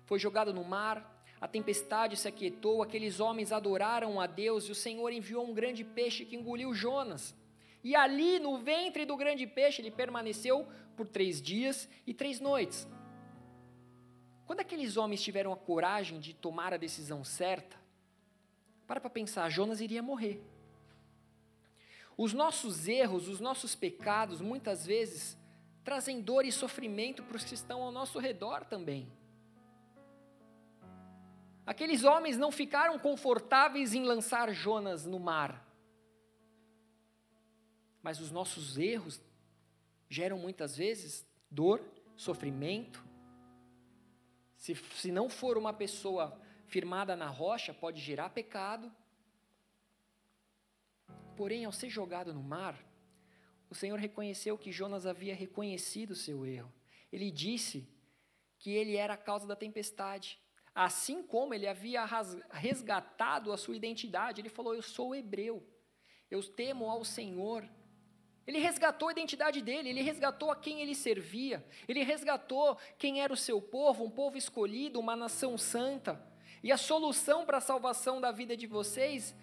foi jogado no mar, a tempestade se aquietou, aqueles homens adoraram a Deus e o Senhor enviou um grande peixe que engoliu Jonas. E ali no ventre do grande peixe ele permaneceu por três dias e três noites. Quando aqueles homens tiveram a coragem de tomar a decisão certa, para para pensar, Jonas iria morrer. Os nossos erros, os nossos pecados, muitas vezes, trazem dor e sofrimento para os que estão ao nosso redor também. Aqueles homens não ficaram confortáveis em lançar Jonas no mar. Mas os nossos erros geram muitas vezes dor, sofrimento. Se, se não for uma pessoa firmada na rocha, pode gerar pecado. Porém, ao ser jogado no mar, o Senhor reconheceu que Jonas havia reconhecido seu erro. Ele disse que ele era a causa da tempestade. Assim como ele havia resgatado a sua identidade, ele falou: Eu sou hebreu, eu temo ao Senhor, ele resgatou a identidade dele, ele resgatou a quem ele servia, ele resgatou quem era o seu povo, um povo escolhido, uma nação santa. E a solução para a salvação da vida de vocês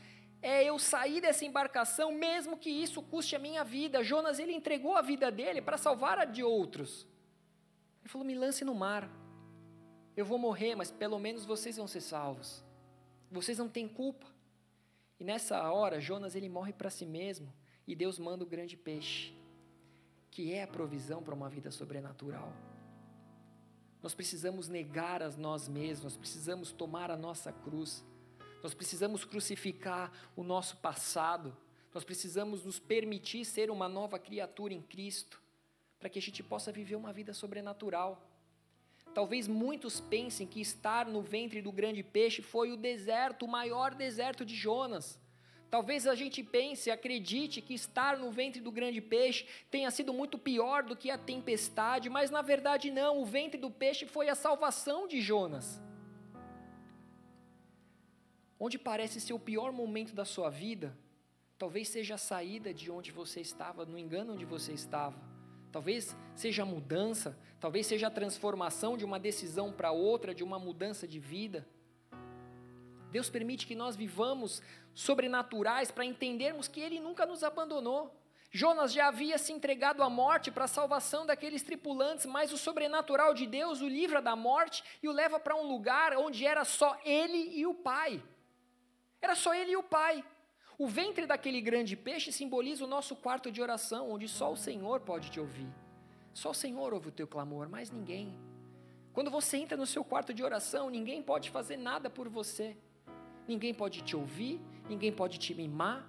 é eu sair dessa embarcação, mesmo que isso custe a minha vida. Jonas, ele entregou a vida dele para salvar a de outros. Ele falou: me lance no mar. Eu vou morrer, mas pelo menos vocês vão ser salvos. Vocês não têm culpa. E nessa hora, Jonas ele morre para si mesmo e Deus manda o grande peixe, que é a provisão para uma vida sobrenatural. Nós precisamos negar a nós mesmos, nós precisamos tomar a nossa cruz, nós precisamos crucificar o nosso passado, nós precisamos nos permitir ser uma nova criatura em Cristo, para que a gente possa viver uma vida sobrenatural. Talvez muitos pensem que estar no ventre do grande peixe foi o deserto, o maior deserto de Jonas. Talvez a gente pense, acredite que estar no ventre do grande peixe tenha sido muito pior do que a tempestade, mas na verdade não, o ventre do peixe foi a salvação de Jonas. Onde parece ser o pior momento da sua vida, talvez seja a saída de onde você estava, no engano onde você estava. Talvez seja a mudança, talvez seja a transformação de uma decisão para outra, de uma mudança de vida. Deus permite que nós vivamos sobrenaturais para entendermos que Ele nunca nos abandonou. Jonas já havia se entregado à morte para a salvação daqueles tripulantes, mas o sobrenatural de Deus o livra da morte e o leva para um lugar onde era só ele e o Pai. Era só ele e o Pai. O ventre daquele grande peixe simboliza o nosso quarto de oração, onde só o Senhor pode te ouvir. Só o Senhor ouve o teu clamor, mais ninguém. Quando você entra no seu quarto de oração, ninguém pode fazer nada por você. Ninguém pode te ouvir, ninguém pode te mimar,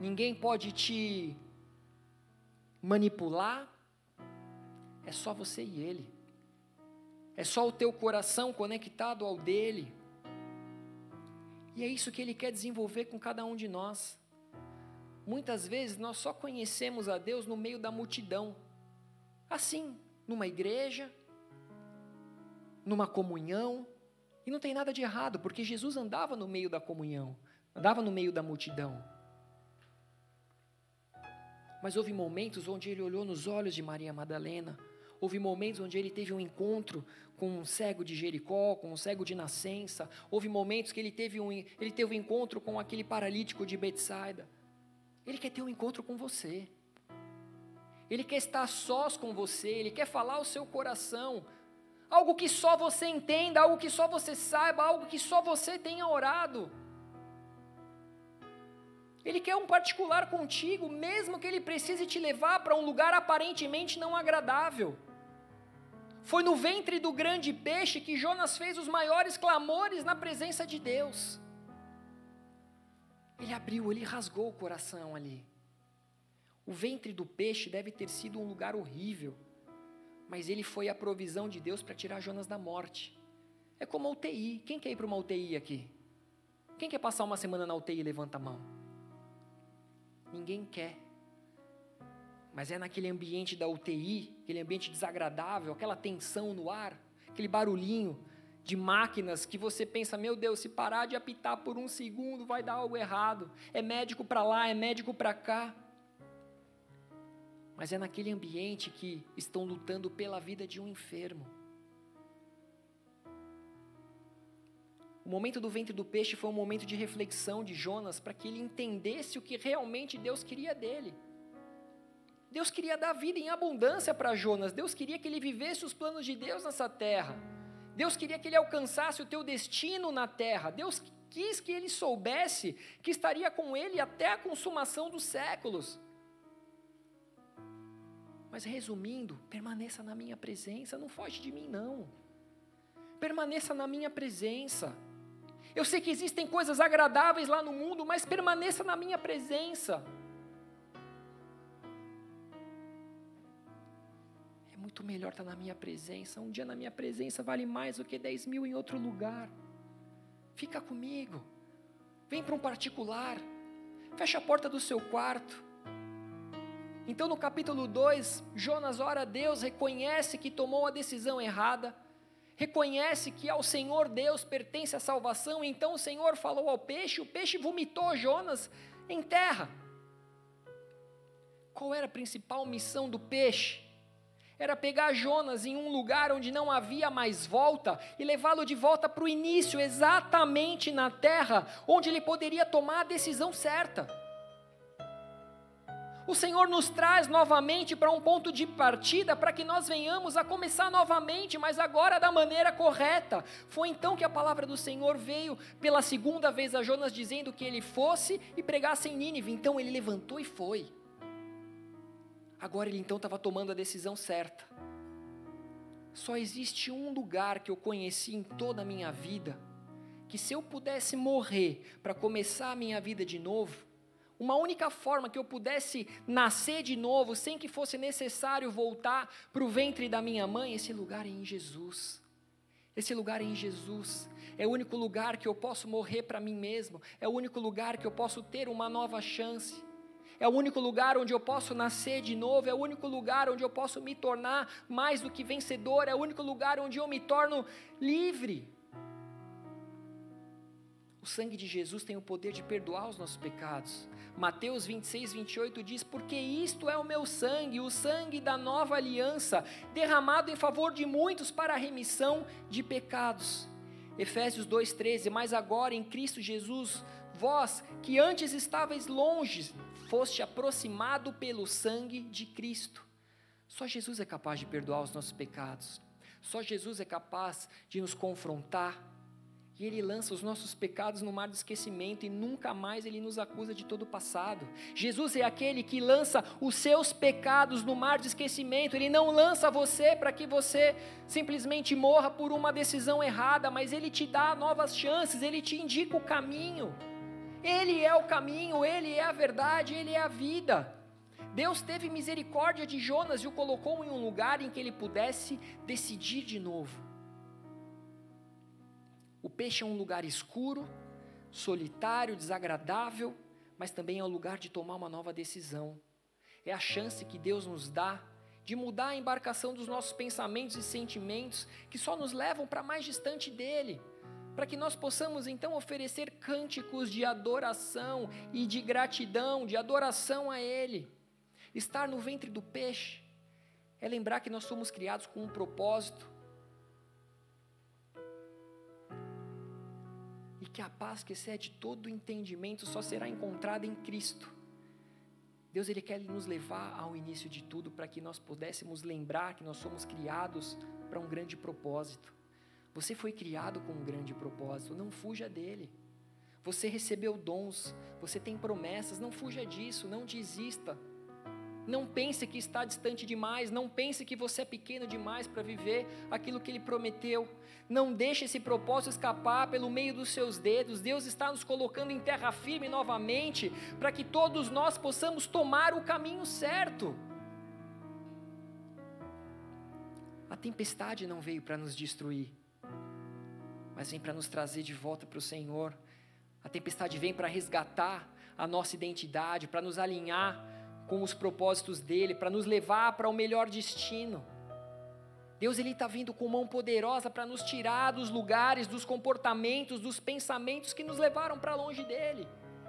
ninguém pode te manipular. É só você e ele. É só o teu coração conectado ao dele. E é isso que Ele quer desenvolver com cada um de nós. Muitas vezes nós só conhecemos a Deus no meio da multidão. Assim, numa igreja, numa comunhão, e não tem nada de errado, porque Jesus andava no meio da comunhão, andava no meio da multidão. Mas houve momentos onde ele olhou nos olhos de Maria Madalena, houve momentos onde ele teve um encontro com um cego de Jericó, com um cego de nascença. Houve momentos que ele teve um, ele teve um encontro com aquele paralítico de Betsaida. Ele quer ter um encontro com você. Ele quer estar sós com você, ele quer falar o seu coração. Algo que só você entenda, algo que só você saiba, algo que só você tenha orado. Ele quer um particular contigo, mesmo que ele precise te levar para um lugar aparentemente não agradável. Foi no ventre do grande peixe que Jonas fez os maiores clamores na presença de Deus. Ele abriu, ele rasgou o coração ali. O ventre do peixe deve ter sido um lugar horrível, mas ele foi a provisão de Deus para tirar Jonas da morte. É como a UTI. Quem quer ir para uma UTI aqui? Quem quer passar uma semana na UTI? Levanta a mão. Ninguém quer mas é naquele ambiente da UTI, aquele ambiente desagradável, aquela tensão no ar, aquele barulhinho de máquinas que você pensa, meu Deus, se parar de apitar por um segundo vai dar algo errado. É médico para lá, é médico para cá. Mas é naquele ambiente que estão lutando pela vida de um enfermo. O momento do ventre do peixe foi um momento de reflexão de Jonas para que ele entendesse o que realmente Deus queria dele. Deus queria dar vida em abundância para Jonas. Deus queria que ele vivesse os planos de Deus nessa terra. Deus queria que ele alcançasse o teu destino na terra. Deus quis que ele soubesse que estaria com ele até a consumação dos séculos. Mas resumindo, permaneça na minha presença, não foge de mim não. Permaneça na minha presença. Eu sei que existem coisas agradáveis lá no mundo, mas permaneça na minha presença. muito melhor estar na minha presença. Um dia na minha presença vale mais do que 10 mil em outro lugar. Fica comigo. Vem para um particular. Fecha a porta do seu quarto. Então, no capítulo 2, Jonas ora a Deus, reconhece que tomou a decisão errada, reconhece que ao Senhor Deus pertence a salvação. Então, o Senhor falou ao peixe, o peixe vomitou Jonas em terra. Qual era a principal missão do peixe? era pegar Jonas em um lugar onde não havia mais volta e levá-lo de volta para o início, exatamente na terra onde ele poderia tomar a decisão certa. O Senhor nos traz novamente para um ponto de partida para que nós venhamos a começar novamente, mas agora da maneira correta. Foi então que a palavra do Senhor veio pela segunda vez a Jonas dizendo que ele fosse e pregasse em Nínive. Então ele levantou e foi. Agora ele então estava tomando a decisão certa. Só existe um lugar que eu conheci em toda a minha vida, que se eu pudesse morrer para começar a minha vida de novo, uma única forma que eu pudesse nascer de novo, sem que fosse necessário voltar para o ventre da minha mãe, esse lugar é em Jesus. Esse lugar é em Jesus. É o único lugar que eu posso morrer para mim mesmo. É o único lugar que eu posso ter uma nova chance. É o único lugar onde eu posso nascer de novo. É o único lugar onde eu posso me tornar mais do que vencedor. É o único lugar onde eu me torno livre. Sangue de Jesus tem o poder de perdoar os nossos pecados. Mateus 26, 28 diz: Porque isto é o meu sangue, o sangue da nova aliança, derramado em favor de muitos para a remissão de pecados. Efésios 2,13: Mas agora em Cristo Jesus, vós que antes estáveis longe, foste aproximado pelo sangue de Cristo. Só Jesus é capaz de perdoar os nossos pecados. Só Jesus é capaz de nos confrontar e Ele lança os nossos pecados no mar do esquecimento e nunca mais Ele nos acusa de todo o passado. Jesus é aquele que lança os seus pecados no mar do esquecimento. Ele não lança você para que você simplesmente morra por uma decisão errada, mas Ele te dá novas chances, Ele te indica o caminho. Ele é o caminho, Ele é a verdade, Ele é a vida. Deus teve misericórdia de Jonas e o colocou em um lugar em que ele pudesse decidir de novo. O peixe é um lugar escuro, solitário, desagradável, mas também é um lugar de tomar uma nova decisão. É a chance que Deus nos dá de mudar a embarcação dos nossos pensamentos e sentimentos que só nos levam para mais distante dele, para que nós possamos então oferecer cânticos de adoração e de gratidão, de adoração a ele. Estar no ventre do peixe é lembrar que nós somos criados com um propósito, que a paz que excede todo entendimento só será encontrada em Cristo. Deus ele quer nos levar ao início de tudo para que nós pudéssemos lembrar que nós somos criados para um grande propósito. Você foi criado com um grande propósito, não fuja dele. Você recebeu dons, você tem promessas, não fuja disso, não desista. Não pense que está distante demais, não pense que você é pequeno demais para viver aquilo que ele prometeu. Não deixe esse propósito escapar pelo meio dos seus dedos. Deus está nos colocando em terra firme novamente, para que todos nós possamos tomar o caminho certo. A tempestade não veio para nos destruir, mas vem para nos trazer de volta para o Senhor. A tempestade vem para resgatar a nossa identidade, para nos alinhar com os propósitos dele, para nos levar para o melhor destino. Deus ele está vindo com mão poderosa para nos tirar dos lugares, dos comportamentos, dos pensamentos que nos levaram para longe dele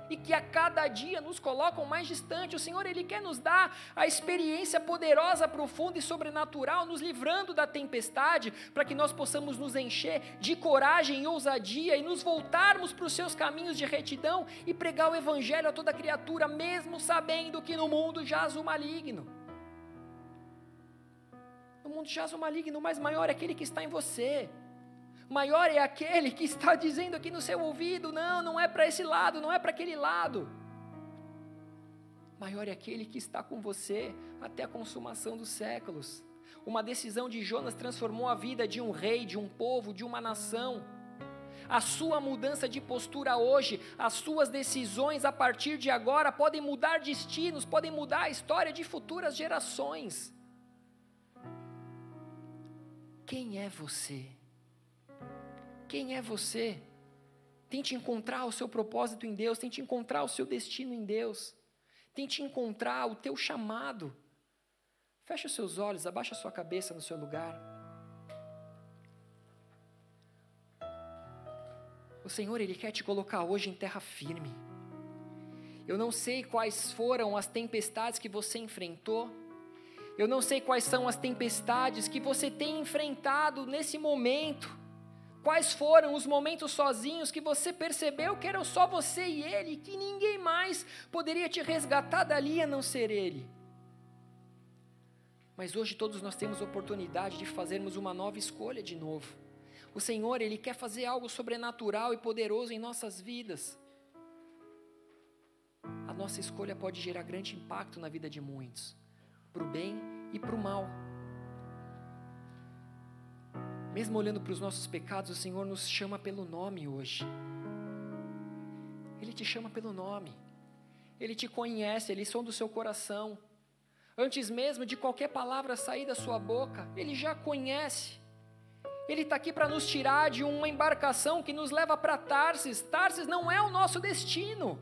e que a cada dia nos colocam mais distante. O Senhor, Ele quer nos dar a experiência poderosa, profunda e sobrenatural, nos livrando da tempestade, para que nós possamos nos encher de coragem e ousadia e nos voltarmos para os seus caminhos de retidão e pregar o Evangelho a toda criatura, mesmo sabendo que no mundo jaz o maligno. No mundo jaz o maligno, mas maior é aquele que está em você maior é aquele que está dizendo aqui no seu ouvido: não, não é para esse lado, não é para aquele lado. Maior é aquele que está com você até a consumação dos séculos. Uma decisão de Jonas transformou a vida de um rei, de um povo, de uma nação. A sua mudança de postura hoje, as suas decisões a partir de agora podem mudar destinos, podem mudar a história de futuras gerações. Quem é você? Quem é você? Tente encontrar o seu propósito em Deus, tente encontrar o seu destino em Deus. Tente encontrar o teu chamado. Feche os seus olhos, abaixa a sua cabeça no seu lugar. O Senhor, Ele quer te colocar hoje em terra firme. Eu não sei quais foram as tempestades que você enfrentou, Eu não sei quais são as tempestades que você tem enfrentado nesse momento. Quais foram os momentos sozinhos que você percebeu que eram só você e ele, que ninguém mais poderia te resgatar dali a não ser ele? Mas hoje todos nós temos oportunidade de fazermos uma nova escolha de novo. O Senhor, Ele quer fazer algo sobrenatural e poderoso em nossas vidas. A nossa escolha pode gerar grande impacto na vida de muitos, para o bem e para o mal. Mesmo olhando para os nossos pecados, o Senhor nos chama pelo nome hoje. Ele te chama pelo nome. Ele te conhece, ele som do seu coração. Antes mesmo de qualquer palavra sair da sua boca, ele já conhece. Ele está aqui para nos tirar de uma embarcação que nos leva para Tarsis. Tarsis não é o nosso destino.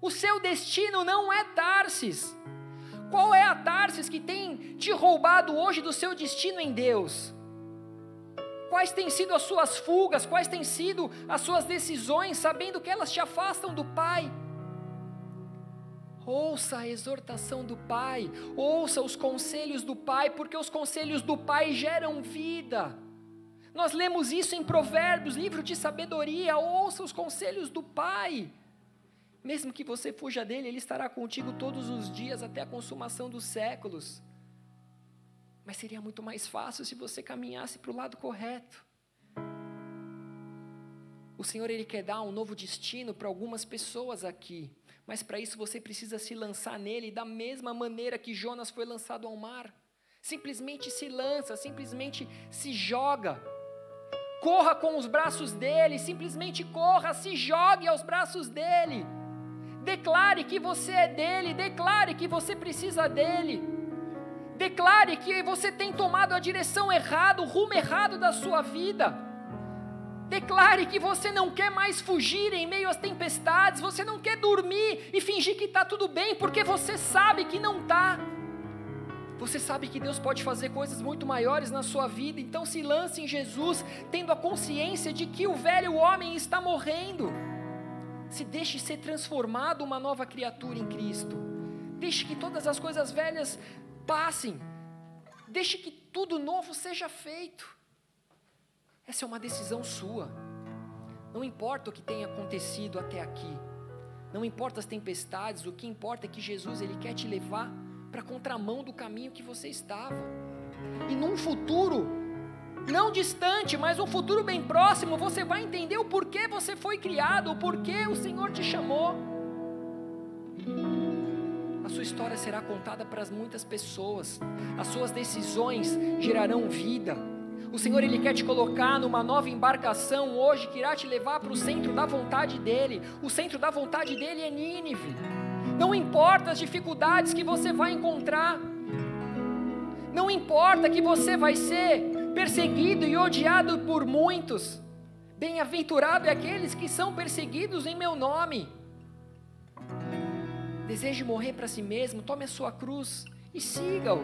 O seu destino não é Tarsis. Qual é a Tarsis que tem te roubado hoje do seu destino em Deus? Quais têm sido as suas fugas? Quais têm sido as suas decisões, sabendo que elas te afastam do Pai? Ouça a exortação do Pai, ouça os conselhos do Pai, porque os conselhos do Pai geram vida. Nós lemos isso em Provérbios, livro de sabedoria. Ouça os conselhos do Pai. Mesmo que você fuja dele, ele estará contigo todos os dias até a consumação dos séculos. Mas seria muito mais fácil se você caminhasse para o lado correto. O Senhor ele quer dar um novo destino para algumas pessoas aqui, mas para isso você precisa se lançar nele da mesma maneira que Jonas foi lançado ao mar. Simplesmente se lança, simplesmente se joga. Corra com os braços dele, simplesmente corra, se jogue aos braços dele. Declare que você é dele, declare que você precisa dele. Declare que você tem tomado a direção errada, o rumo errado da sua vida. Declare que você não quer mais fugir em meio às tempestades, você não quer dormir e fingir que está tudo bem, porque você sabe que não está. Você sabe que Deus pode fazer coisas muito maiores na sua vida, então se lance em Jesus, tendo a consciência de que o velho homem está morrendo. Se deixe ser transformado uma nova criatura em Cristo. Deixe que todas as coisas velhas passem. Deixe que tudo novo seja feito. Essa é uma decisão sua. Não importa o que tenha acontecido até aqui. Não importa as tempestades, o que importa é que Jesus ele quer te levar para a contramão do caminho que você estava. E num futuro não distante, mas um futuro bem próximo, você vai entender o porquê você foi criado, o porquê o Senhor te chamou a sua história será contada para muitas pessoas, as suas decisões gerarão vida. O Senhor ele quer te colocar numa nova embarcação hoje que irá te levar para o centro da vontade dele. O centro da vontade dele é Nínive. Não importa as dificuldades que você vai encontrar. Não importa que você vai ser perseguido e odiado por muitos. Bem-aventurado é aqueles que são perseguidos em meu nome. Deseje morrer para si mesmo, tome a sua cruz e siga-o.